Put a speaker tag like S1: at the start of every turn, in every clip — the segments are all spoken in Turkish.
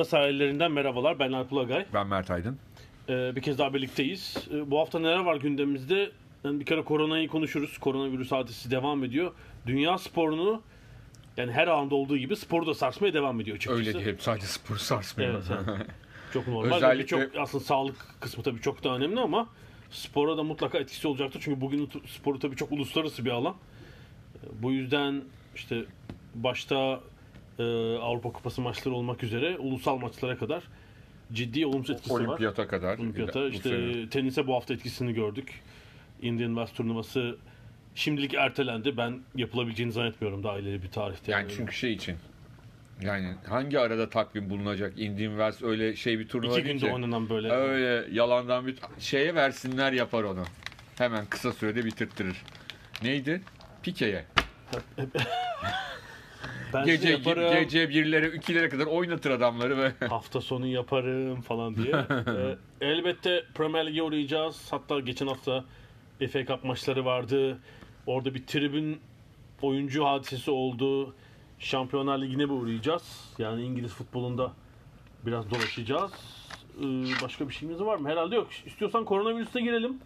S1: Ada sahillerinden merhabalar. Ben Alp Ulagay.
S2: Ben Mert Aydın.
S1: Ee, bir kez daha birlikteyiz. Ee, bu hafta neler var gündemimizde? Yani bir kere koronayı konuşuruz. Koronavirüs hadisi devam ediyor. Dünya sporunu yani her alanda olduğu gibi sporu da sarsmaya devam ediyor açıkçası.
S2: Öyle diyelim sadece spor sarsmıyor.
S1: Evet, yani. Çok normal.
S2: Özellikle-.
S1: Çok, aslında sağlık kısmı tabii çok da önemli ama spora da mutlaka etkisi olacaktır. Çünkü bugün sporu tabii çok uluslararası bir alan. Ee, Bu yüzden işte başta e, Avrupa Kupası maçları olmak üzere ulusal maçlara kadar ciddi olumsuz etkisi var.
S2: Olimpiyata kadar.
S1: Olimpiyata
S2: bu
S1: işte
S2: sene.
S1: tenise bu hafta etkisini gördük. Indian Wells turnuvası şimdilik ertelendi. Ben yapılabileceğini zannetmiyorum daha ileri bir tarihte.
S2: Yani çünkü şey için. Yani hangi arada takvim bulunacak? Indian Wells öyle şey bir turnuva
S1: iki günde oynanan böyle
S2: Öyle yalandan bir şeye versinler yapar onu. Hemen kısa sürede bitirttirir. Neydi? Pike'ye.
S1: ben
S2: Gece
S1: size yaparım.
S2: gece birlere, ikilere kadar oynatır adamları ve
S1: hafta sonu yaparım falan diye. Ee, elbette Premier Lig'e uğrayacağız. Hatta geçen hafta FA Cup maçları vardı. Orada bir tribün oyuncu hadisesi oldu. Şampiyonlar Ligi'ne mi uğrayacağız? Yani İngiliz futbolunda biraz dolaşacağız. Ee, başka bir şeyimiz var mı? Herhalde yok. İstiyorsan koronavirüse girelim.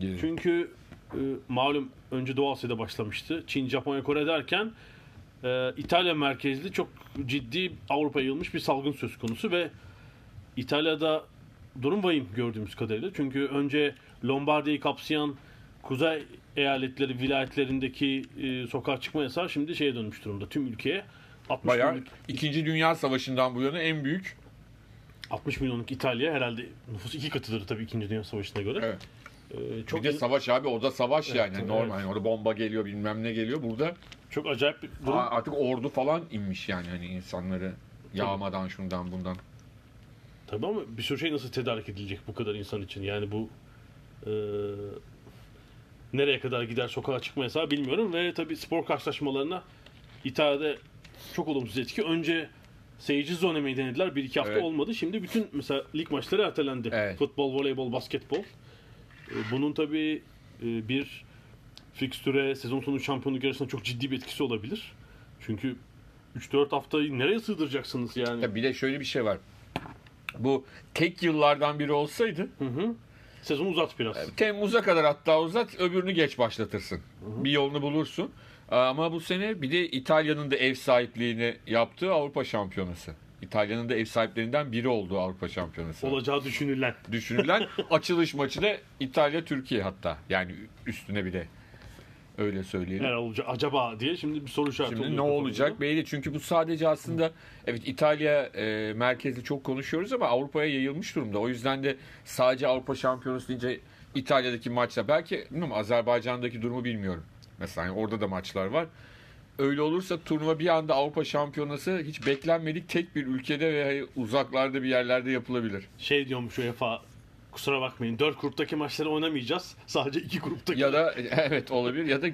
S1: Çünkü e, malum önce Doğu Asya'da başlamıştı. Çin, Japonya, Kore derken e, İtalya merkezli çok ciddi Avrupa'ya yayılmış bir salgın söz konusu ve İtalya'da durum vahim gördüğümüz kadarıyla. Çünkü önce Lombardiya'yı kapsayan kuzey eyaletleri, vilayetlerindeki e, sokağa çıkma yasağı şimdi şeye dönmüş durumda. Tüm ülkeye 60
S2: bayağı
S1: milyonluk,
S2: İkinci Dünya Savaşı'ndan bu yana en büyük
S1: 60 milyonluk İtalya herhalde nüfus iki katıdır tabii 2. Dünya Savaşı'na göre.
S2: Evet.
S1: E, çok
S2: bir de savaş abi o da savaş
S1: Evet,
S2: yani
S1: evet.
S2: normal. Yani orada bomba geliyor bilmem ne geliyor. Burada
S1: çok acayip bir durum.
S2: Artık ordu falan inmiş yani hani insanları yağmadan şundan bundan.
S1: Tabii ama bir sürü şey nasıl tedarik edilecek bu kadar insan için? Yani bu e, nereye kadar gider sokağa çıkma yasağı bilmiyorum. Ve tabii spor karşılaşmalarına İtalya'da çok olumsuz etki. Önce seyirci zonemeyi denediler. Bir iki hafta
S2: Evet.
S1: olmadı. Şimdi bütün mesela lig maçları ertelendi.
S2: Evet.
S1: Futbol, voleybol, basketbol. E, bunun tabii e, bir fikstüre, sezon sonu şampiyonluk yarışına çok ciddi bir etkisi olabilir. Çünkü 3-4 haftayı nereye sığdıracaksınız yani?
S2: Ya bir de şöyle bir şey var. Bu tek yıllardan biri olsaydı
S1: Hı hı. Sezonu uzat biraz.
S2: Temmuz'a kadar hatta uzat öbürünü geç başlatırsın. Bir yolunu bulursun. Ama bu sene bir de İtalya'nın da ev sahipliğini yaptığı Avrupa Şampiyonası. İtalya'nın da ev sahiplerinden biri olduğu Avrupa Şampiyonası.
S1: olacağı düşünülen.
S2: Düşünülen açılış maçı da İtalya-Türkiye hatta. Yani üstüne bir de öyle söyleyelim.
S1: Neler olacak acaba diye şimdi bir soru işareti
S2: Şimdi ne olacak belli. Çünkü bu sadece aslında evet İtalya e, merkezli çok konuşuyoruz ama Avrupa'ya yayılmış durumda. O yüzden de sadece Avrupa Şampiyonası deyince İtalya'daki maçla belki bilmiyorum Azerbaycan'daki durumu bilmiyorum. Mesela yani orada da maçlar var. Öyle olursa turnuva bir anda Avrupa Şampiyonası hiç beklenmedik tek bir ülkede ve uzaklarda bir yerlerde yapılabilir.
S1: Şey diyormuş UEFA kusura bakmayın 4 gruptaki maçları oynamayacağız. Sadece 2 gruptaki.
S2: Ya da evet olabilir ya da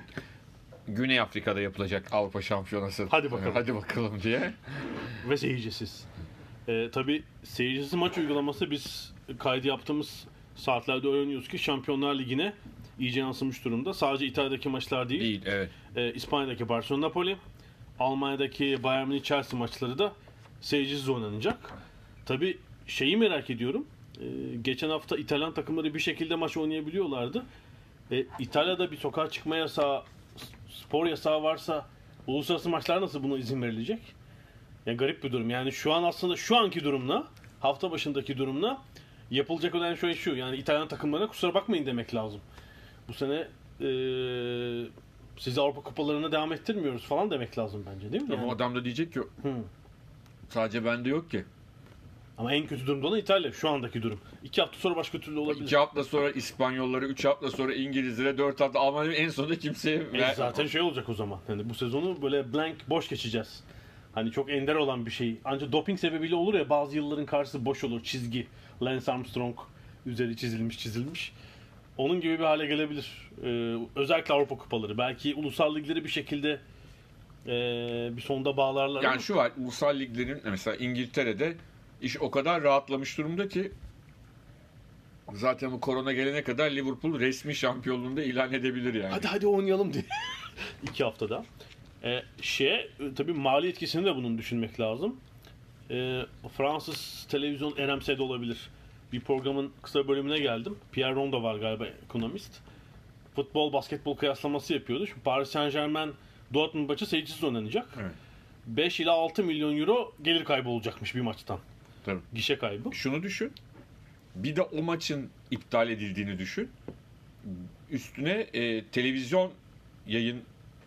S2: Güney Afrika'da yapılacak Avrupa Şampiyonası.
S1: Hadi bakalım.
S2: Hadi bakalım diye.
S1: ve seyircisiz. Ee, tabii seyircisiz maç uygulaması biz kaydı yaptığımız saatlerde öğreniyoruz ki Şampiyonlar Ligi'ne iyice yansımış durumda. Sadece İtalya'daki maçlar değil,
S2: Değil evet.
S1: e, İspanya'daki Barcelona Napoli, Almanya'daki Bayern Münih Chelsea maçları da seyircisiz oynanacak. Tabii şeyi merak ediyorum. E, geçen hafta İtalyan takımları bir şekilde maç oynayabiliyorlardı. E, İtalya'da bir sokağa çıkma yasağı, spor yasağı varsa Uluslararası maçlar nasıl buna izin verilecek? Ya garip bir durum. Yani şu an aslında şu anki durumla hafta başındaki durumla yapılacak olan şey şu. Yani İtalyan takımlarına kusura bakmayın demek lazım. Bu sene eee sizi Avrupa kupalarına devam ettirmiyoruz falan demek lazım bence değil mi?
S2: Ama
S1: Yani-
S2: adam da diyecek ki
S1: Hı.
S2: sadece bende yok ki.
S1: Ama en kötü durumda olan İtalya şu andaki durum. İki hafta sonra başka türlü olabilir.
S2: İki hafta sonra İspanyolları, üç hafta sonra İngilizlere, dört hafta Almanya en sonunda kimseye...
S1: E zaten şey olacak o zaman. Yani bu sezonu böyle blank boş geçeceğiz. Hani çok ender olan bir şey. Ancak doping sebebiyle olur ya bazı yılların karşısı boş olur. Çizgi. Lance Armstrong üzeri çizilmiş çizilmiş. Onun gibi bir hale gelebilir. Ee, özellikle Avrupa kupaları. Belki ulusal ligleri bir şekilde ee, bir sonda bağlarlar. ama-
S2: Yani şu var, ulusal liglerin mesela İngiltere'de iş o kadar rahatlamış durumda ki zaten bu korona gelene kadar Liverpool resmi şampiyonluğunu da ilan edebilir yani.
S1: Hadi hadi oynayalım diye. İki haftada. Ee, şey, e, tabii mali etkisini de bunun düşünmek lazım. Ee, Fransız televizyon RMC'de olabilir. Bir programın kısa bölümüne geldim. Pierre Ronda var galiba ekonomist. Futbol, basketbol kıyaslaması yapıyordu. Şimdi Paris Saint Germain Dortmund maçı seyircisiz oynanacak.
S2: Evet.
S1: 5 ila 6 milyon euro gelir kaybı olacakmış bir maçtan.
S2: Tabii.
S1: Gişe kaybı.
S2: Şunu düşün. Bir de o maçın iptal edildiğini düşün. Üstüne e, televizyon yayın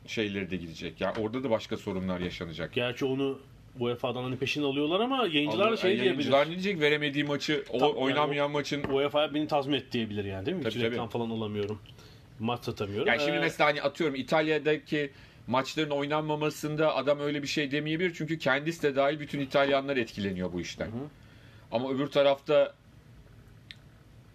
S2: şeyleri de gidecek. Yani orada da başka sorunlar yaşanacak.
S1: Gerçi onu UEFA'dan hani peşin alıyorlar ama yayıncılar da şey diyebilir.
S2: Yayıncılar ne diyecek? Veremediği maçı, o,
S1: Tabii, yani
S2: oynamayan maçın
S1: UEFA'ya beni tazmin et diyebilir yani değil mi? Hiç
S2: Tabii,
S1: reklam
S2: tabii.
S1: falan alamıyorum. Maç satamıyorum.
S2: Yani şimdi
S1: Ee,
S2: mesela hani atıyorum İtalya'daki maçların oynanmamasında adam öyle bir şey demeyebilir. Çünkü kendisi de dahil bütün İtalyanlar etkileniyor bu işten. Ama öbür tarafta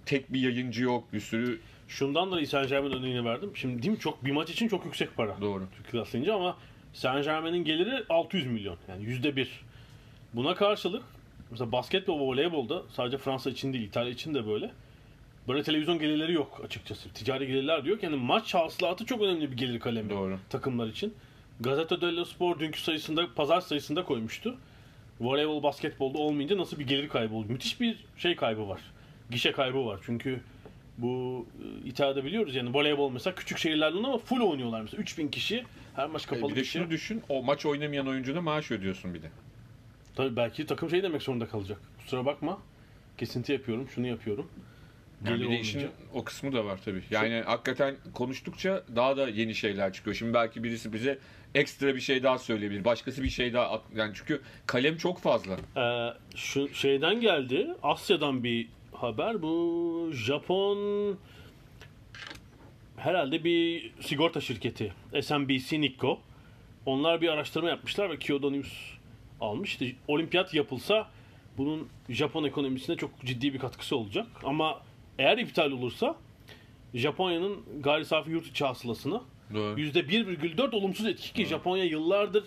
S2: tek bir yayıncı yok. Bir sürü
S1: Şundan dolayı Saint Germain örneğini verdim. Şimdi değil mi çok bir maç için çok yüksek para.
S2: doğru.
S1: Türk kıyaslayınca ama Saint Germain'in geliri 600 milyon. Yani yüzde bir. Buna karşılık mesela basketbol ve voleybolda sadece Fransa için değil İtalya için de böyle. Böyle televizyon gelirleri yok açıkçası. Ticari gelirler diyor ki yani maç hasılatı çok önemli bir gelir kalemi
S2: Doğru.
S1: takımlar için. Gazeta dello Sport dünkü sayısında, pazar sayısında koymuştu. Voleybol, basketbolda olmayınca nasıl bir gelir kaybı oldu? Müthiş bir şey kaybı var. Gişe kaybı var. Çünkü bu e, İtalya'da biliyoruz yani voleybol mesela küçük şehirlerden ama full oynuyorlar mesela. 3000 kişi her maç kapalı
S2: bir de
S1: bir şey.
S2: şunu düşün. O maç oynamayan oyuncuna maaş ödüyorsun bir de.
S1: Tabii belki takım şey demek zorunda kalacak. Kusura bakma. Kesinti yapıyorum, şunu yapıyorum.
S2: Yani bir de işin o kısmı da var tabii. Yani hakikaten konuştukça daha da yeni şeyler çıkıyor. Şimdi belki birisi bize ekstra bir şey daha söyleyebilir. Başkası bir şey daha at- yani çünkü kalem çok fazla.
S1: Ee, şu şeyden geldi. Asya'dan bir haber. Bu Japon herhalde bir sigorta şirketi. SMBC Nikko. Onlar bir araştırma yapmışlar ve Kyodo News almış. İşte olimpiyat yapılsa bunun Japon ekonomisine çok ciddi bir katkısı olacak. Ama eğer iptal olursa Japonya'nın gayri safi yurt içi hasılasını
S2: Doğru.
S1: %1,4 olumsuz etki ki Japonya yıllardır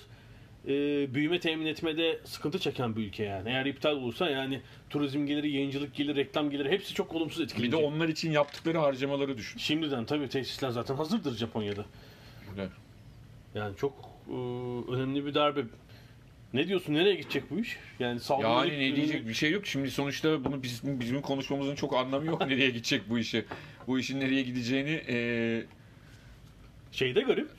S1: e, büyüme temin etmede sıkıntı çeken bir ülke yani. Eğer iptal olursa yani turizm geliri, yayıncılık geliri, reklam geliri hepsi çok olumsuz
S2: Bir
S1: etkileyecek.
S2: de onlar için yaptıkları harcamaları düşün.
S1: Şimdiden tabii tesisler zaten hazırdır Japonya'da.
S2: Evet.
S1: Yani çok e, önemli bir darbe. Ne diyorsun? Nereye gidecek bu iş? Yani
S2: Yani ne diyecek bir şey yok. Şimdi sonuçta bunu bizim, bizim konuşmamızın çok anlamı yok. nereye gidecek bu işi? Bu işin nereye gideceğini e,
S1: Şeyde garip.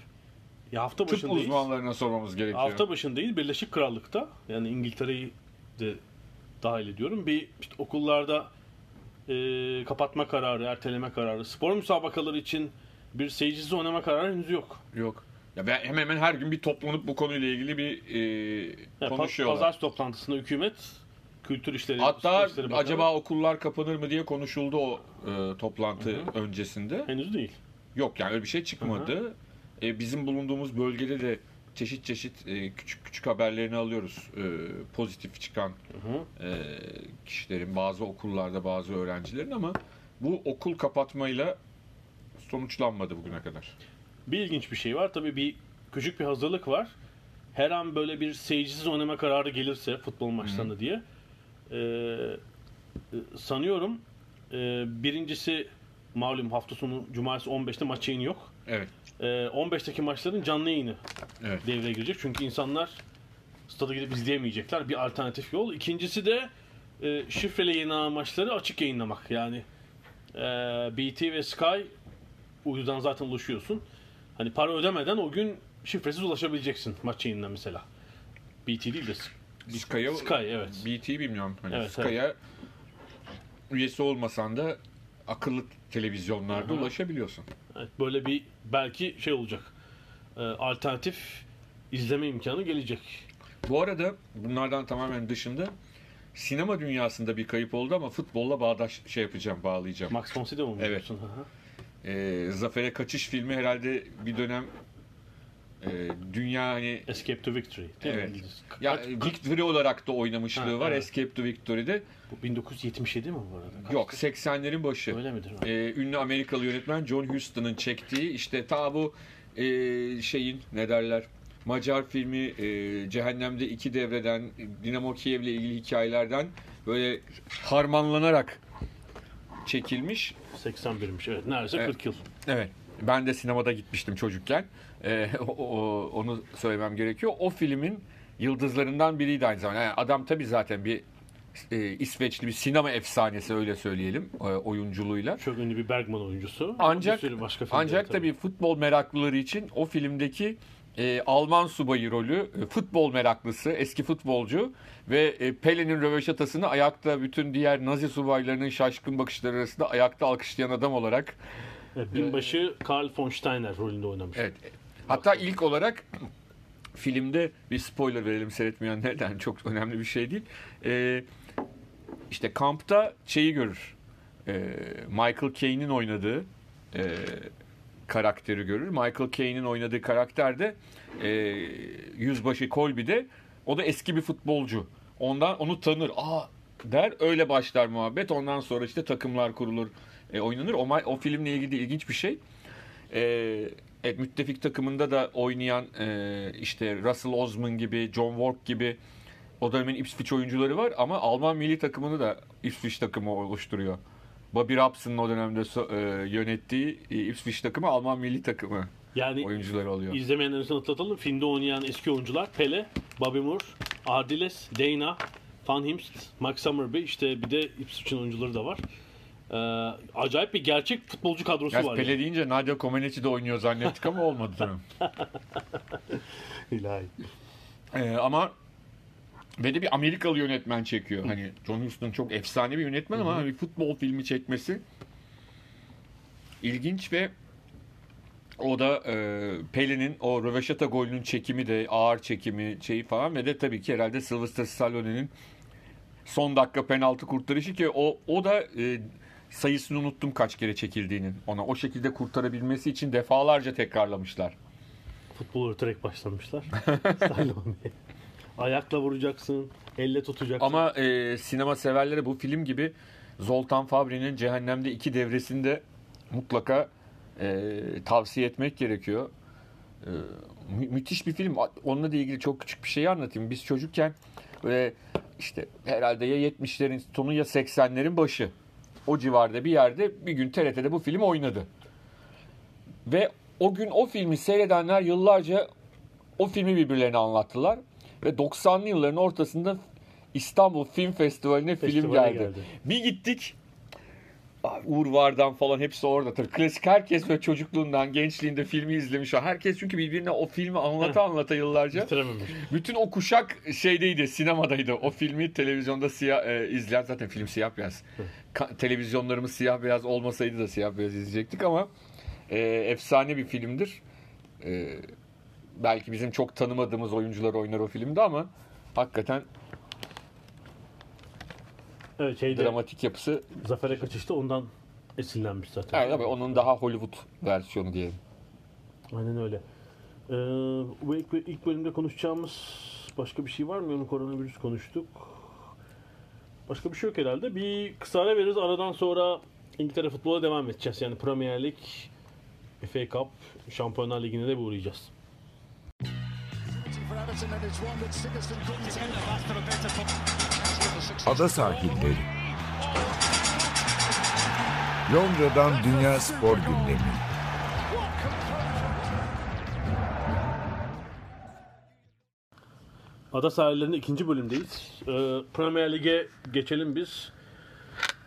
S1: Ya hafta
S2: tıp
S1: başındayız.
S2: uzmanlarına sormamız gerekiyor.
S1: Hafta başındayız. Birleşik Krallık'ta yani İngiltere'yi de dahil ediyorum. Bir işte okullarda e, kapatma kararı, erteleme kararı, spor müsabakaları için bir seyircisiz oynama kararı henüz yok.
S2: Yok. Ya ben hemen hemen her gün bir toplanıp bu konuyla ilgili bir e,
S1: pa-
S2: konuşuyorlar.
S1: Pazar toplantısında hükümet, kültür işleri,
S2: Hatta
S1: işleri bakanı-
S2: acaba okullar kapanır mı diye konuşuldu o e, toplantı öncesinde.
S1: henüz değil.
S2: Yok yani öyle bir şey çıkmadı. E, bizim bulunduğumuz bölgede de çeşit çeşit e, küçük küçük haberlerini alıyoruz. E, pozitif çıkan
S1: Hı.
S2: e, kişilerin bazı okullarda bazı öğrencilerin ama bu okul kapatmayla sonuçlanmadı bugüne kadar.
S1: Bir ilginç bir şey var. Tabii bir küçük bir hazırlık var. Her an böyle bir seyircisiz oynama kararı gelirse futbol maçlarında diye e, e, sanıyorum e, birincisi malum hafta sonu cumartesi 15'te maç yayını yok.
S2: Evet.
S1: E, 15'teki maçların canlı yayını
S2: Evet.
S1: devreye girecek. Çünkü insanlar stada gidip izleyemeyecekler. Bir alternatif yol. İkincisi de e, şifreli yayınlanan maçları açık yayınlamak. Yani e, BT ve Sky uydudan zaten ulaşıyorsun. Hani para ödemeden o gün şifresiz ulaşabileceksin maç yayınına mesela. BT değil de
S2: Sky'a,
S1: Sky evet.
S2: BT bilmiyorum. Hani
S1: Evet,
S2: Sky'a üyesi olmasan da akıllı televizyonlarda ulaşabiliyorsun.
S1: Evet, böyle bir belki şey olacak. Ee, alternatif izleme imkanı gelecek.
S2: Bu arada bunlardan tamamen dışında sinema dünyasında bir kayıp oldu ama futbolla bağdaş şey yapacağım, bağlayacağım.
S1: Max von Sydow mu
S2: Evet. Ee, Zafer'e Kaçış filmi herhalde bir dönem e, dünya hani
S1: Escape to Victory. Değil
S2: Evet.
S1: mi?
S2: ya
S1: Kaç-
S2: Victory olarak da oynamışlığı
S1: Ha,
S2: var.
S1: evet.
S2: Escape to Victory'de.
S1: bu 1977 mi bu arada? Kaç-
S2: Yok 80'lerin başı.
S1: Öyle midir?
S2: Ee, ünlü Amerikalı yönetmen John Huston'ın çektiği işte ta bu e, şeyin ne derler Macar filmi e, Cehennem'de iki devreden Dinamo Kiev'le ilgili hikayelerden böyle harmanlanarak çekilmiş.
S1: 81'miş evet. Neredeyse
S2: Evet.
S1: 40 yıl.
S2: Evet. Ben de sinemada gitmiştim çocukken. Ee, o- o- onu söylemem gerekiyor. O filmin yıldızlarından biriydi aynı zamanda. Yani adam tabii zaten bir e, İsveçli bir sinema efsanesi öyle söyleyelim e, oyunculuğuyla.
S1: Çok ünlü bir Bergman oyuncusu.
S2: Ancak
S1: Bir başka
S2: ancak tabii futbol meraklıları için o filmdeki e, Alman subayı rolü e, futbol meraklısı, eski futbolcu ve e, Pele'nin röveşatasını ayakta bütün diğer Nazi subaylarının şaşkın bakışları arasında ayakta alkışlayan adam olarak
S1: binbaşı Karl von Steiner rolünde oynamış.
S2: Evet. Hatta ilk olarak filmde bir spoiler verelim seyretmeyenlerden çok önemli bir şey değil. Ee, işte kampta şeyi görür. Ee, Michael Caine'in oynadığı e, karakteri görür. Michael Caine'in oynadığı karakter de e, yüzbaşı Colby'de o da eski bir futbolcu. Ondan onu tanır. Aa der öyle başlar muhabbet. Ondan sonra işte takımlar kurulur, e, oynanır. O, o filmle ilgili ilginç bir şey. E, evet, müttefik takımında da oynayan e, işte Russell Osman gibi, John Work gibi o dönemin Ipswich oyuncuları var ama Alman milli takımını da Ipswich takımı oluşturuyor. Bobby Robson'ın o dönemde e, yönettiği e, Ipswich takımı Alman milli takımı
S1: Yani
S2: oyuncuları oluyor.
S1: izlemeyenler için hatırlatalım. Filmde oynayan eski oyuncular Pele, Bobby Moore, Ardiles, Dana, Van Himst, Max Summerby işte bir de Ipswich'in oyuncuları da var. Ee, acayip bir gerçek futbolcu kadrosu
S2: Gerçi
S1: var.
S2: Pele
S1: yani.
S2: deyince Nadia Comaneci de oynuyor zannettik ama olmadı tabii.
S1: İlahi.
S2: Ee, ama ve de bir Amerikalı yönetmen çekiyor. Hani John Huston çok efsane bir yönetmen ama bir futbol filmi çekmesi ilginç ve o da e, Pelin'in o Röveşata golünün çekimi de ağır çekimi şeyi falan ve de tabii ki herhalde Sylvester Stallone'nin son dakika penaltı kurtarışı ki o o da e, sayısını unuttum kaç kere çekildiğinin. Ona o şekilde kurtarabilmesi için defalarca tekrarlamışlar.
S1: Futbol öğreterek başlamışlar. Ayakla vuracaksın, elle tutacaksın.
S2: Ama e, sinema severlere bu film gibi Zoltan Fabri'nin Cehennem'de iki devresinde mutlaka e, tavsiye etmek gerekiyor. E, mü- müthiş bir film. Onunla da ilgili çok küçük bir şey anlatayım. Biz çocukken ve işte herhalde ya 70'lerin sonu ya 80'lerin başı o civarda bir yerde bir gün TRT'de bu film oynadı. Ve o gün o filmi seyredenler yıllarca o filmi birbirlerine anlattılar. Ve 90'lı yılların ortasında İstanbul Film Festivali'ne film
S1: Festivale
S2: geldi.
S1: geldi.
S2: Bir gittik. Uğur Vardan falan hepsi orada. Tabii klasik herkes ve çocukluğundan, gençliğinde filmi izlemiş. Herkes çünkü birbirine o filmi anlata anlata yıllarca.
S1: bitirememiş.
S2: Bütün o kuşak şeydeydi, sinemadaydı. O filmi televizyonda siyah e, izleyen zaten film siyah beyaz. Ka- televizyonlarımız siyah beyaz olmasaydı da siyah beyaz izleyecektik ama e, efsane bir filmdir. E, belki bizim çok tanımadığımız oyuncular oynar o filmde ama hakikaten
S1: Evet şeyde
S2: dramatik yapısı.
S1: Zafer'e kaçışta ondan esinlenmiş zaten.
S2: Evet, tabii onun daha Hollywood versiyonu diyelim.
S1: Aynen öyle. Ee, bu ilk, ilk bölümde konuşacağımız başka bir şey var mı? Onu koronavirüs konuştuk. Başka bir şey yok herhalde. Bir kısa ara veririz. Aradan sonra İngiltere futbola devam edeceğiz. Yani Premier Lig, FA Cup, Şampiyonlar Ligi'ne de bir uğrayacağız.
S3: Ada sahilleri. Londra'dan Dünya Spor Gündemi.
S1: Ada sahillerinde ikinci bölümdeyiz. Ee, Premier Lig'e geçelim biz.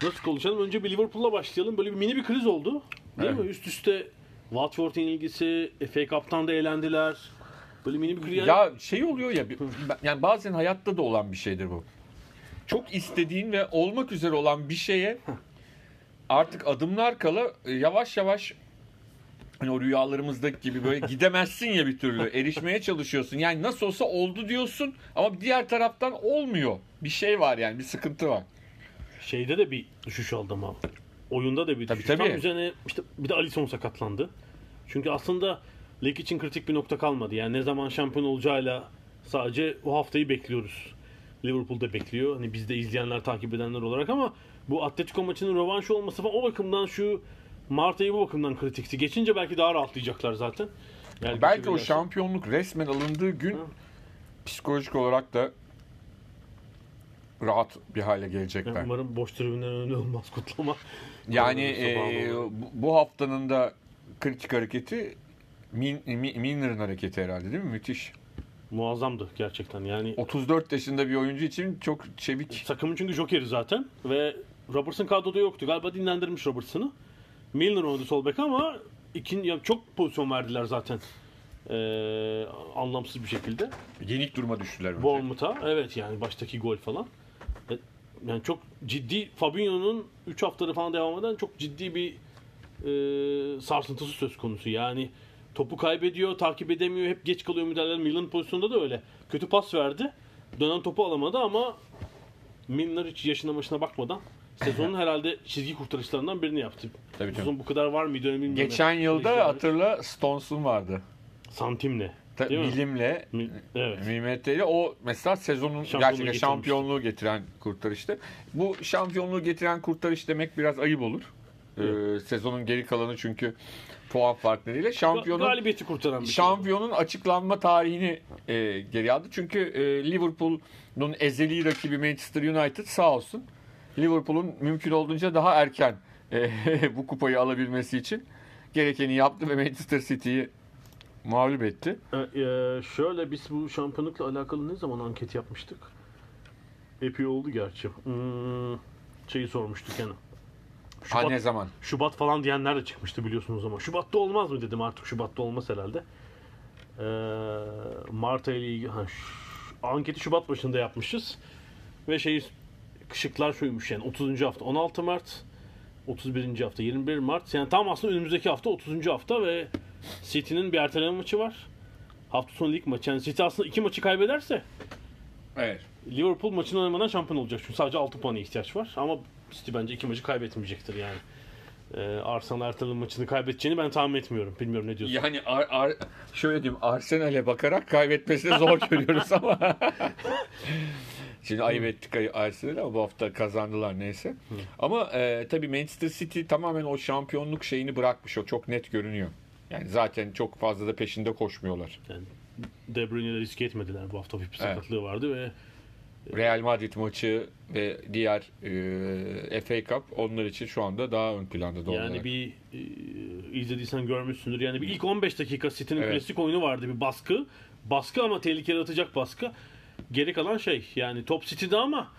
S1: Nasıl konuşalım? Önce bir Liverpool'la başlayalım. Böyle bir mini bir kriz oldu. Değil
S2: Evet.
S1: mi? Üst üste Watford'un ilgisi, FA Cup'tan da eğlendiler. Böyle mini bir kariyer.
S2: Ya şey oluyor ya yani bazen hayatta da olan bir şeydir bu. Çok istediğin ve olmak üzere olan bir şeye artık adımlar kala e, yavaş yavaş hani o rüyalarımızdaki gibi böyle gidemezsin ya bir türlü. Erişmeye çalışıyorsun. Yani nasıl olsa oldu diyorsun ama diğer taraftan olmuyor. Bir şey var yani bir sıkıntı var.
S1: Şeyde de bir düşüş oldu ama. Oyunda da bir
S2: Tabii,
S1: düşüş.
S2: tabii.
S1: Tam üzerine işte bir de Alisson sakatlandı. Çünkü aslında lig için kritik bir nokta kalmadı. Yani ne zaman şampiyon olacağıyla sadece o haftayı bekliyoruz. Liverpool'da bekliyor. Hani biz de izleyenler, takip edenler olarak ama bu Atletico maçının rövanşı olması falan o bakımdan şu Mart ayı bu bakımdan kritikti. Geçince belki daha rahatlayacaklar zaten. Yani
S2: Belki o şampiyonluk resmen alındığı gün
S1: Hı.
S2: psikolojik olarak da rahat bir hale
S1: Yani
S2: gelecekler.
S1: umarım boş tribünlerin önünde olmaz kutlama.
S2: Yani e, bu- haftanın da kritik hareketi Min, Mi- Milner'ın hareketi herhalde değil mi? Müthiş.
S1: Muazzamdı gerçekten. Yani
S2: 34 yaşında bir oyuncu için çok çevik.
S1: Takımın çünkü jokeri zaten ve Robertson kadroda yoktu. Galiba dinlendirmiş Robertson'ı. Milner oynadı sol bek ama ikinci, ya çok pozisyon verdiler zaten. Ee, anlamsız bir şekilde.
S2: Yenik duruma düştüler.
S1: Bournemouth'a evet yani baştaki gol falan. E, Yani çok ciddi Fabinho'nun 3 haftada falan devam eden çok ciddi bir e, sarsıntısı söz konusu. Yani topu kaybediyor, takip edemiyor, hep geç kalıyor müdahaleler. Milan pozisyonunda da öyle. Kötü pas verdi. Dönen topu alamadı ama Milner hiç yaşına başına bakmadan sezonun herhalde çizgi kurtarışlarından birini yaptı.
S2: Tabii.
S1: Sezon bu kadar var mıydı bilmiyorum.
S2: Geçen yılda hatırla Stones'un vardı.
S1: santimle.
S2: Ta-
S1: Değil mi? Evet.
S2: milimetreyle o mesela sezonun gerçekten şampiyonluğu getiren kurtarıştı. Bu şampiyonluğu getiren kurtarış demek biraz ayıp olur. Ee, sezonun geri kalanı çünkü puan farklarıyla şampiyonun
S1: Galibiyeti kurtaran bir şey.
S2: şampiyonun açıklanma tarihini e, geri aldı. Çünkü e, Liverpool'un ezeli rakibi Manchester United sağ olsun. Liverpool'un mümkün olduğunca daha erken e, bu kupayı alabilmesi için gerekeni yaptı ve Manchester City'yi mağlup etti.
S1: E, e, şöyle biz bu şampiyonlukla alakalı ne zaman anket yapmıştık? Epey oldu gerçi. Hmm, şeyi sormuştuk yani.
S2: Ha
S1: Şubat,
S2: ne zaman?
S1: Şubat falan diyenler de çıkmıştı biliyorsunuz ama. Şubat'ta olmaz mı dedim artık Şubat'ta olmaz herhalde. Ee, Mart ayı ile ilgili ha, anketi Şubat başında yapmışız. Ve şey kışıklar şuymuş yani 30. hafta 16 Mart 31. hafta 21 Mart yani tam aslında önümüzdeki hafta 30. hafta ve City'nin bir erteleme maçı var. Hafta sonu lig maçı. Yani City aslında iki maçı kaybederse
S2: Evet.
S1: Liverpool maçını oynamadan şampiyon olacak. Çünkü sadece 6 puana ihtiyaç var. Ama City bence iki maçı kaybetmeyecektir yani. Ee, Arsenal erteleme maçını kaybedeceğini ben tahmin etmiyorum. Bilmiyorum ne diyorsun.
S2: Yani Ar- Ar- şöyle diyeyim Arsenal'e bakarak kaybetmesini zor görüyoruz ama. Şimdi ayıp ettik Arsenal'i ama bu hafta kazandılar neyse. Ama e, tabii Manchester City tamamen o şampiyonluk şeyini bırakmış. O çok net görünüyor. Yani zaten çok fazla da peşinde koşmuyorlar.
S1: Yani De Bruyne'le riske etmediler. Bu hafta bir
S2: Evet.
S1: sakatlığı vardı ve
S2: Real Madrid maçı ve diğer e, FA Cup onlar için şu anda daha ön planda doğal
S1: yani
S2: olarak.
S1: bir e, izlediysen görmüşsündür. Yani bir ilk 15 dakika City'nin
S2: Evet.
S1: klasik oyunu vardı. Bir baskı. Baskı ama tehlikeli atacak baskı. Geri kalan şey yani top City'de ama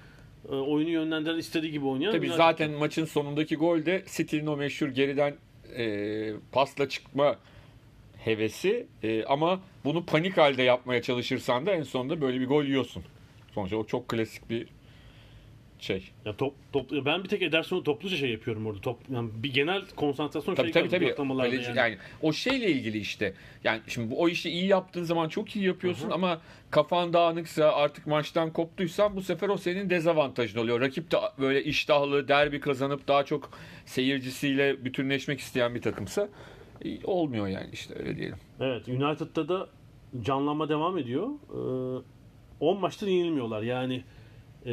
S1: e, oyunu yönlendiren istediği gibi oynayan.
S2: Tabii
S1: United.
S2: zaten maçın sonundaki gol de City'nin o meşhur geriden e, pasla çıkma hevesi E, ama bunu panik halde yapmaya çalışırsan da en sonunda böyle bir gol yiyorsun. Sonuçta o çok klasik bir şey.
S1: Ya top, top, ben bir tek Ederson'u topluca şey yapıyorum orada. Top, yani bir genel konsantrasyon
S2: Tabii
S1: şey
S2: tabii tabii. Kaleci-
S1: yani.
S2: yani. o şeyle ilgili işte. Yani şimdi bu o işi iyi yaptığın zaman çok iyi yapıyorsun ama kafan dağınıksa artık maçtan koptuysan bu sefer o senin dezavantajın oluyor. Rakip de böyle iştahlı derbi kazanıp daha çok seyircisiyle bütünleşmek isteyen bir takımsa e, olmuyor yani işte öyle diyelim.
S1: Evet United'da da canlanma devam ediyor. Ee, 10 maçta yenilmiyorlar. Yani e,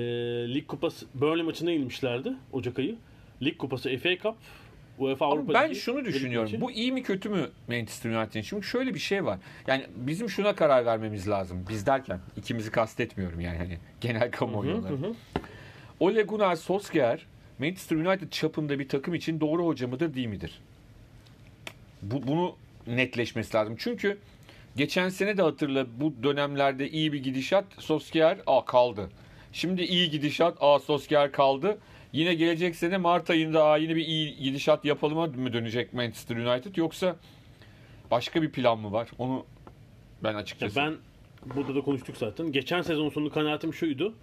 S1: Lig Kupası Burnley maçında yenilmişlerdi Ocak ayı. Lig Kupası FA Cup UEFA
S2: Ama
S1: Avrupa
S2: ben
S1: Ligi,
S2: şunu düşünüyorum. Bu iyi mi kötü mü Manchester United'in? Çünkü şöyle bir şey var. Yani bizim şuna karar vermemiz lazım. Biz derken ikimizi kastetmiyorum yani hani genel kamuoyu olarak. Ole Gunnar Solskjaer Manchester United çapında bir takım için doğru hoca mıdır değil midir? Bu, bunu netleşmesi lazım. Çünkü geçen sene de hatırla bu dönemlerde iyi bir gidişat Solskjaer aa kaldı. Şimdi iyi gidişat aa Solskjaer kaldı. Yine gelecek sene Mart ayında aa yine bir iyi gidişat yapalım mı dönecek Manchester United yoksa Başka bir plan mı var? Onu ben
S1: Ya
S2: açıkçası.
S1: ben burada da konuştuk zaten. Geçen sezon sonu kanaatim şuydu.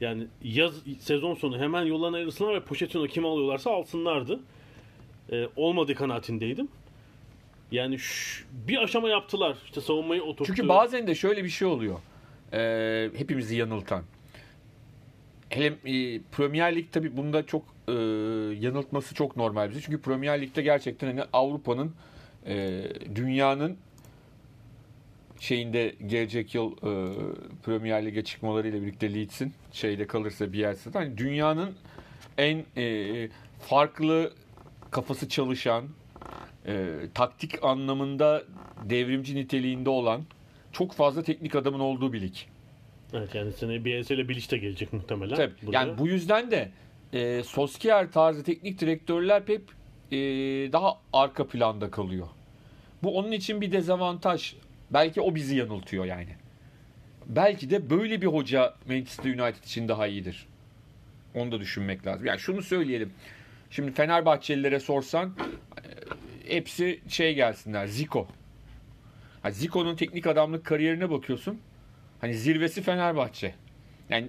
S1: Yani yaz sezon sonu hemen yoldan ayrılsınlar ve Pochettino kim alıyorlarsa alsınlardı. Ee, olmadığı kanaatindeydim. Yani bir aşama yaptılar. İşte savunmayı oturttu.
S2: Çünkü bazen de şöyle bir şey oluyor. Ee, hepimizi yanıltan. Hele e, Premier Lig tabii bunda çok e, yanıltması çok normal bize. Çünkü Premier Lig'de gerçekten hani Avrupa'nın e, dünyanın şeyinde gelecek yıl e, Premier Lig'e çıkmalarıyla birlikte Leeds'in şeyde kalırsa bir yerse hani dünyanın en e, farklı kafası çalışan e, taktik anlamında devrimci niteliğinde olan çok fazla teknik adamın olduğu bir lig.
S1: Evet yani seneye BS ile Bilic de gelecek muhtemelen.
S2: Tabii.
S1: buraya.
S2: Yani bu yüzden de e, Solskjaer tarzı teknik direktörler hep e, daha arka planda kalıyor. Bu onun için bir dezavantaj. Belki o bizi yanıltıyor yani. Belki de böyle bir hoca Manchester United için daha iyidir. Onu da düşünmek lazım. Yani şunu söyleyelim. Şimdi Fenerbahçelilere sorsan e, hepsi şey gelsinler. Zico. Ha, Zico'nun teknik adamlık kariyerine bakıyorsun. Hani zirvesi Fenerbahçe. Yani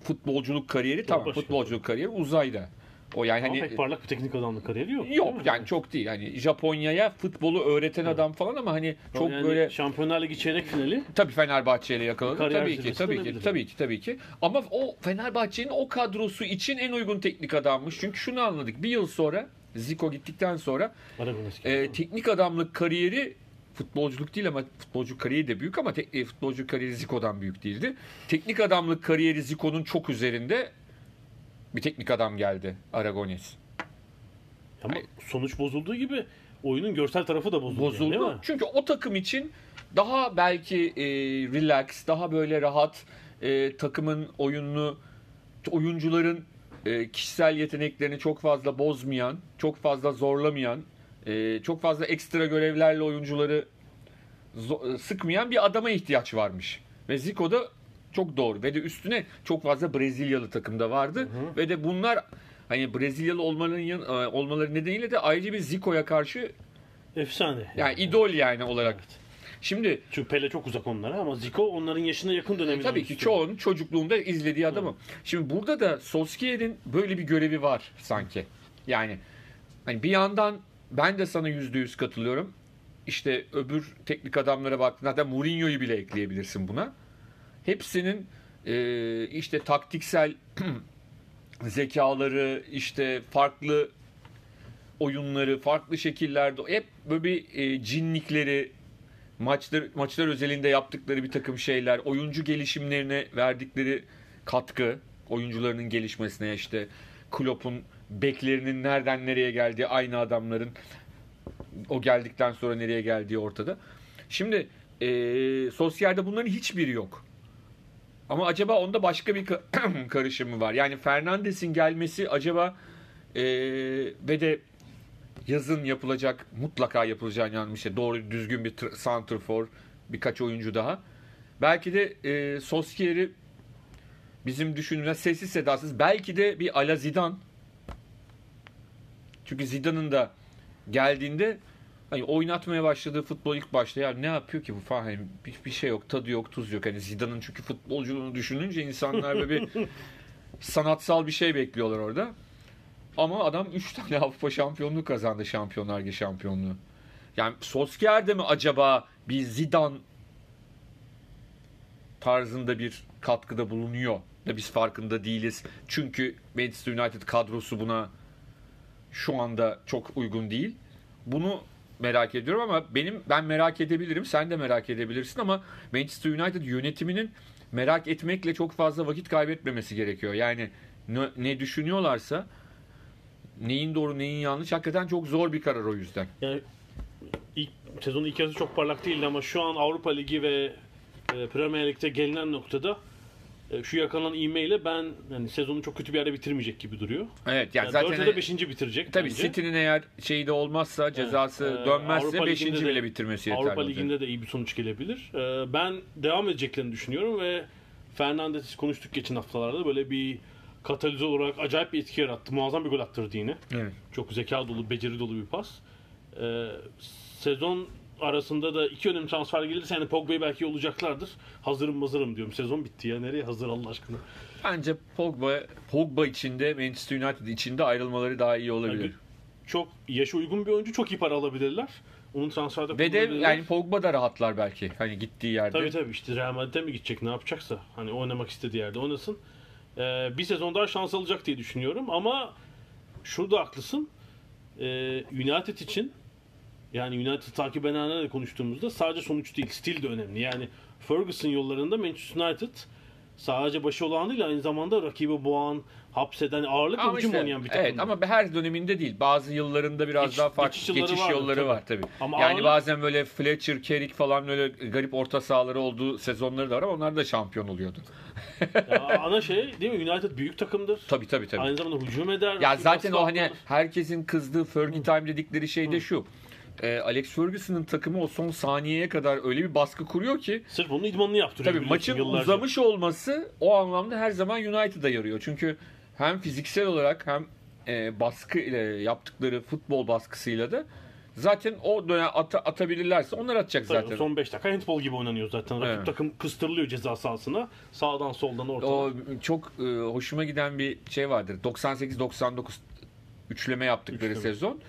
S2: futbolculuk kariyeri tamam.
S1: başka.
S2: Futbolculuk kariyeri uzayda. O yani
S1: Ama
S2: hani
S1: pek parlak bir teknik adamlık kariyeri yok.
S2: Yok yani çok değil. Hani Japonya'ya futbolu öğreten adam falan ama hani çok
S1: Yani
S2: böyle
S1: Şampiyonlar Ligi çeyrek finali
S2: tabii Fenerbahçe ile yakaladı. Tabii ki, tabii ki, tabii ki, tabii ki. Ama o Fenerbahçe'nin o kadrosu için en uygun teknik adammış. Çünkü şunu anladık. Bir yıl sonra Zico gittikten sonra e, teknik adamlık kariyeri futbolculuk değil ama futbolcu kariyeri de büyük ama tek, e, futbolcu kariyeri Zico'dan büyük değildi. Teknik adamlık kariyeri Zico'nun çok üzerinde bir teknik adam geldi Aragones.
S1: Ama sonuç bozulduğu gibi oyunun görsel tarafı da bozuldu. yani,
S2: bozuldu.
S1: değil mi?
S2: Çünkü o takım için daha belki e, relax, daha böyle rahat e, takımın oyununu oyuncuların e, kişisel yeteneklerini çok fazla bozmayan, çok fazla zorlamayan, e, çok fazla ekstra görevlerle oyuncuları zo- sıkmayan bir adama ihtiyaç varmış. Ve Zico da çok doğru ve de üstüne çok fazla Brezilyalı takımda vardı ve de bunlar hani Brezilyalı olmaların e, olmaları nedeniyle de ayrıca bir Zico'ya karşı
S1: Efsane.
S2: yani idol yani olarak. Şimdi
S1: Çünkü Pele çok uzak onlara ama Zico onların yaşına yakın döneminde.
S2: tabii ki çoğunun çocukluğunda izlediği adamı. Şimdi burada da Solskjaer'in böyle bir görevi var sanki. Yani hani bir yandan ben de sana yüzde yüz katılıyorum. İşte öbür teknik adamlara baktığında hatta Mourinho'yu bile ekleyebilirsin buna. Hepsinin e, işte taktiksel zekaları, işte farklı oyunları, farklı şekillerde hep böyle bir e, cinlikleri, maçlar maçlar özelinde yaptıkları bir takım şeyler, oyuncu gelişimlerine verdikleri katkı, oyuncularının gelişmesine işte Klopp'un beklerinin nereden nereye geldiği, aynı adamların o geldikten sonra nereye geldiği ortada. Şimdi e, sosyalde bunların hiçbiri yok. Ama acaba onda başka bir ka- karışımı var. Yani Fernandes'in gelmesi acaba e, ve de yazın yapılacak mutlaka yapılacağını yanlış şey. Doğru düzgün bir tr- santrfor birkaç oyuncu daha. Belki de e, Solskjaer'i bizim düşündüğümüz sessiz sedasız belki de bir ala Zidane çünkü Zidane'ın da geldiğinde hani oynatmaya başladığı futbol ilk başta ya ne yapıyor ki bu falan hani bir, bir şey yok tadı yok tuz yok hani Zidane'ın çünkü futbolculuğunu düşününce insanlar böyle bir sanatsal bir şey bekliyorlar orada. Ama adam 3 tane Avrupa şampiyonluğu kazandı Şampiyonlar Ligi şampiyonluğu. Yani Solskjaer de mi acaba bir Zidane tarzında bir katkıda bulunuyor da biz farkında değiliz. Çünkü Manchester United kadrosu buna şu anda çok uygun değil. Bunu merak ediyorum ama benim ben merak edebilirim. Sen de merak edebilirsin ama Manchester United yönetiminin merak etmekle çok fazla vakit kaybetmemesi gerekiyor. Yani ne, ne düşünüyorlarsa neyin doğru neyin yanlış hakikaten çok zor bir karar o yüzden.
S1: Yani ilk, sezonun ilk yarısı çok parlak değildi ama şu an Avrupa Ligi ve e, Premier Lig'de gelinen noktada e, şu yakalanan ivmeyle ben yani sezonu çok kötü bir yerde bitirmeyecek gibi duruyor.
S2: Evet yani,
S1: Yani
S2: zaten
S1: zaten 4 5. bitirecek.
S2: tabii
S1: bence.
S2: City'nin eğer şeyi de olmazsa cezası
S1: Ee,
S2: dönmezse
S1: Avrupa
S2: 5.
S1: Ligi'nde de-
S2: bile bitirmesi yeterli
S1: Avrupa
S2: olacak.
S1: Ligi'nde de iyi bir sonuç gelebilir. Ee, ben devam edeceklerini düşünüyorum ve Fernandez konuştuk geçen haftalarda böyle bir katalize olarak acayip bir etki yarattı. Muazzam bir gol attırdı yine.
S2: Evet.
S1: Çok zeka dolu, beceri dolu bir pas. Ee, sezon arasında da iki önemli transfer gelirse yani Pogba'yı belki olacaklardır. Hazırım hazırım diyorum. Sezon bitti ya. Nereye hazır Allah aşkına?
S2: Bence Pogba, Pogba içinde Manchester United içinde ayrılmaları daha iyi olabilir.
S1: Yani çok yaşa uygun bir oyuncu. Çok iyi para alabilirler. Onun transferde
S2: Ve de yani Pogba da rahatlar belki. Hani gittiği yerde.
S1: Tabii tabii işte Real Madrid'e mi gidecek ne yapacaksa hani oynamak istediği yerde oynasın. Ee, bir sezon daha şans alacak diye düşünüyorum ama şurada haklısın. Ee, United için yani United takip edenlerle konuştuğumuzda sadece sonuç değil stil de önemli. Yani Ferguson yollarında Manchester United sadece başı olan değil aynı zamanda rakibi boğan, hapseden, ağırlık
S2: Ama
S1: hücum
S2: işte,
S1: oynayan bir takım.
S2: Evet ama her döneminde değil. Bazı yıllarında biraz
S1: Geç-
S2: daha farklı
S1: geçiş
S2: geçiş
S1: yılları
S2: yolları,
S1: vardır,
S2: var
S1: tabii.
S2: tabii.
S1: Ama
S2: yani
S1: ağırlık-
S2: bazen böyle Fletcher, Carrick falan öyle garip orta sahaları olduğu sezonları da var ama onlar da şampiyon oluyordu.
S1: Ya ana şey değil mi? United büyük takımdır.
S2: Tabii tabii tabii.
S1: Aynı zamanda hücum eder.
S2: Ya zaten o hani herkesin kızdığı Fergie Time dedikleri şey de şu. Ee, Alex Ferguson'ın takımı o son saniyeye kadar öyle bir baskı kuruyor ki
S1: Sırf onun idmanını yaptırıyor.
S2: tabii maçın
S1: yıllarca.
S2: uzamış olması o anlamda her zaman United'a yarıyor. Çünkü hem fiziksel olarak hem e, baskı ile yaptıkları futbol baskısıyla da zaten o dönem ata- atabilirlerse onlar atacak
S1: Tabii,
S2: zaten.
S1: Son 5 dakika handball gibi oynanıyor zaten. Rakip
S2: Evet.
S1: takım kıstırılıyor ceza sahasına. Sağdan soldan ortadan.
S2: O çok e, hoşuma giden bir şey vardır. 98-99 üçleme yaptıkları
S1: Üçleme.
S2: sezon.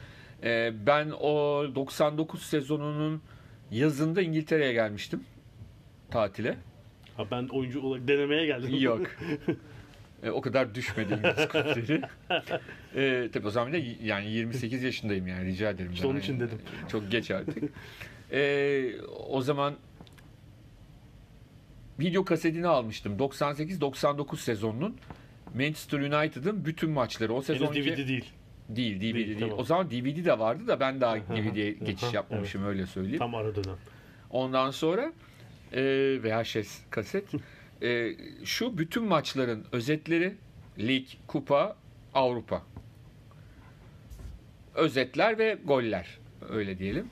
S2: E, ben o 99 sezonunun yazında İngiltere'ye gelmiştim tatile.
S1: Ha, ben oyuncu olarak denemeye geldim.
S2: Yok. E, o kadar düşmedi İngiliz kulüpleri. E, tabii o zaman da yani 28 yaşındayım yani rica ederim.
S1: İşte onun için
S2: yani.
S1: dedim.
S2: Çok geç artık. E, o zaman video kasetini almıştım. 98-99 sezonunun Manchester United'ın bütün maçları. O
S1: Henüz
S2: sezonki
S1: DVD değil.
S2: Değil, DVD değil.
S1: Değil, tamam.
S2: O zaman DVD de vardı da ben daha DVD'ye geçiş yapmamışım öyle söyleyeyim.
S1: Tam ara dönem.
S2: Ondan sonra e, VHS kaset. E, şu bütün maçların özetleri lig, kupa, Avrupa. Özetler ve goller öyle diyelim.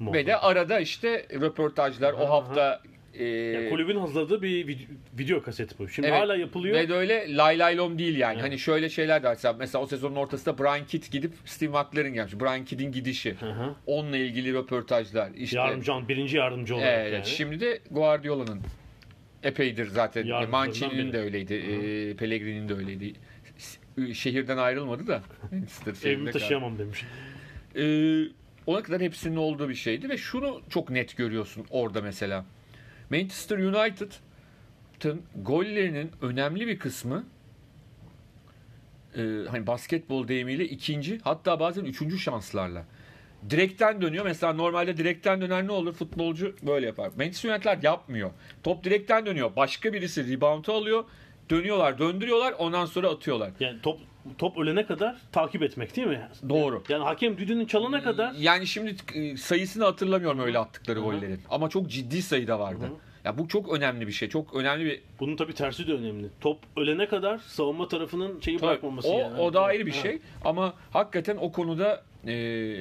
S2: Ve de arada işte röportajlar o hafta e,
S1: Yani kulübün hazırladığı bir video, video kaseti bu. Şimdi
S2: Evet.
S1: hala yapılıyor.
S2: ve de öyle lay lay lom değil yani.
S1: Evet.
S2: Hani şöyle şeyler de. Mesela- Mesela o sezonun ortasında Brian Kidd gidip Steve McLaren gelmiş. Brian Kidd'in gidişi.
S1: Hı hı.
S2: Onunla ilgili röportajlar. İşte
S1: Yardımcı, birinci yardımcı olarak
S2: Evet,
S1: yani.
S2: şimdi de Guardiola'nın epeydir zaten. Mancini'nin de öyleydi. E, Pellegrini'nin de öyleydi. Şehirden ayrılmadı da.
S1: Evimi
S2: kaldı.
S1: taşıyamam demiş.
S2: Ee, ona kadar hepsinin olduğu bir şeydi ve şunu çok net görüyorsun orada mesela. Manchester United'ın gollerinin önemli bir kısmı e, hani basketbol deyimiyle ikinci hatta bazen üçüncü şanslarla. Direkten dönüyor. Mesela normalde direkten döner ne olur? Futbolcu böyle yapar. Manchester United yapmıyor. Top direkten dönüyor. Başka birisi rebound'u alıyor. Dönüyorlar, döndürüyorlar. Ondan sonra atıyorlar.
S1: Yani top top ölene kadar takip etmek değil mi?
S2: Doğru.
S1: Yani hakem düdüğünü çalana kadar
S2: Yani şimdi e, sayısını hatırlamıyorum öyle attıkları gollerin. Ama çok ciddi sayıda vardı. Ya bu çok önemli bir şey. Çok önemli bir
S1: bunun tabii tersi de önemli. Top ölene kadar savunma tarafının şeyi
S2: Tabii,
S1: bırakmaması
S2: o,
S1: yani.
S2: o da ayrı bir
S1: Evet.
S2: şey. Ama hakikaten o konuda e,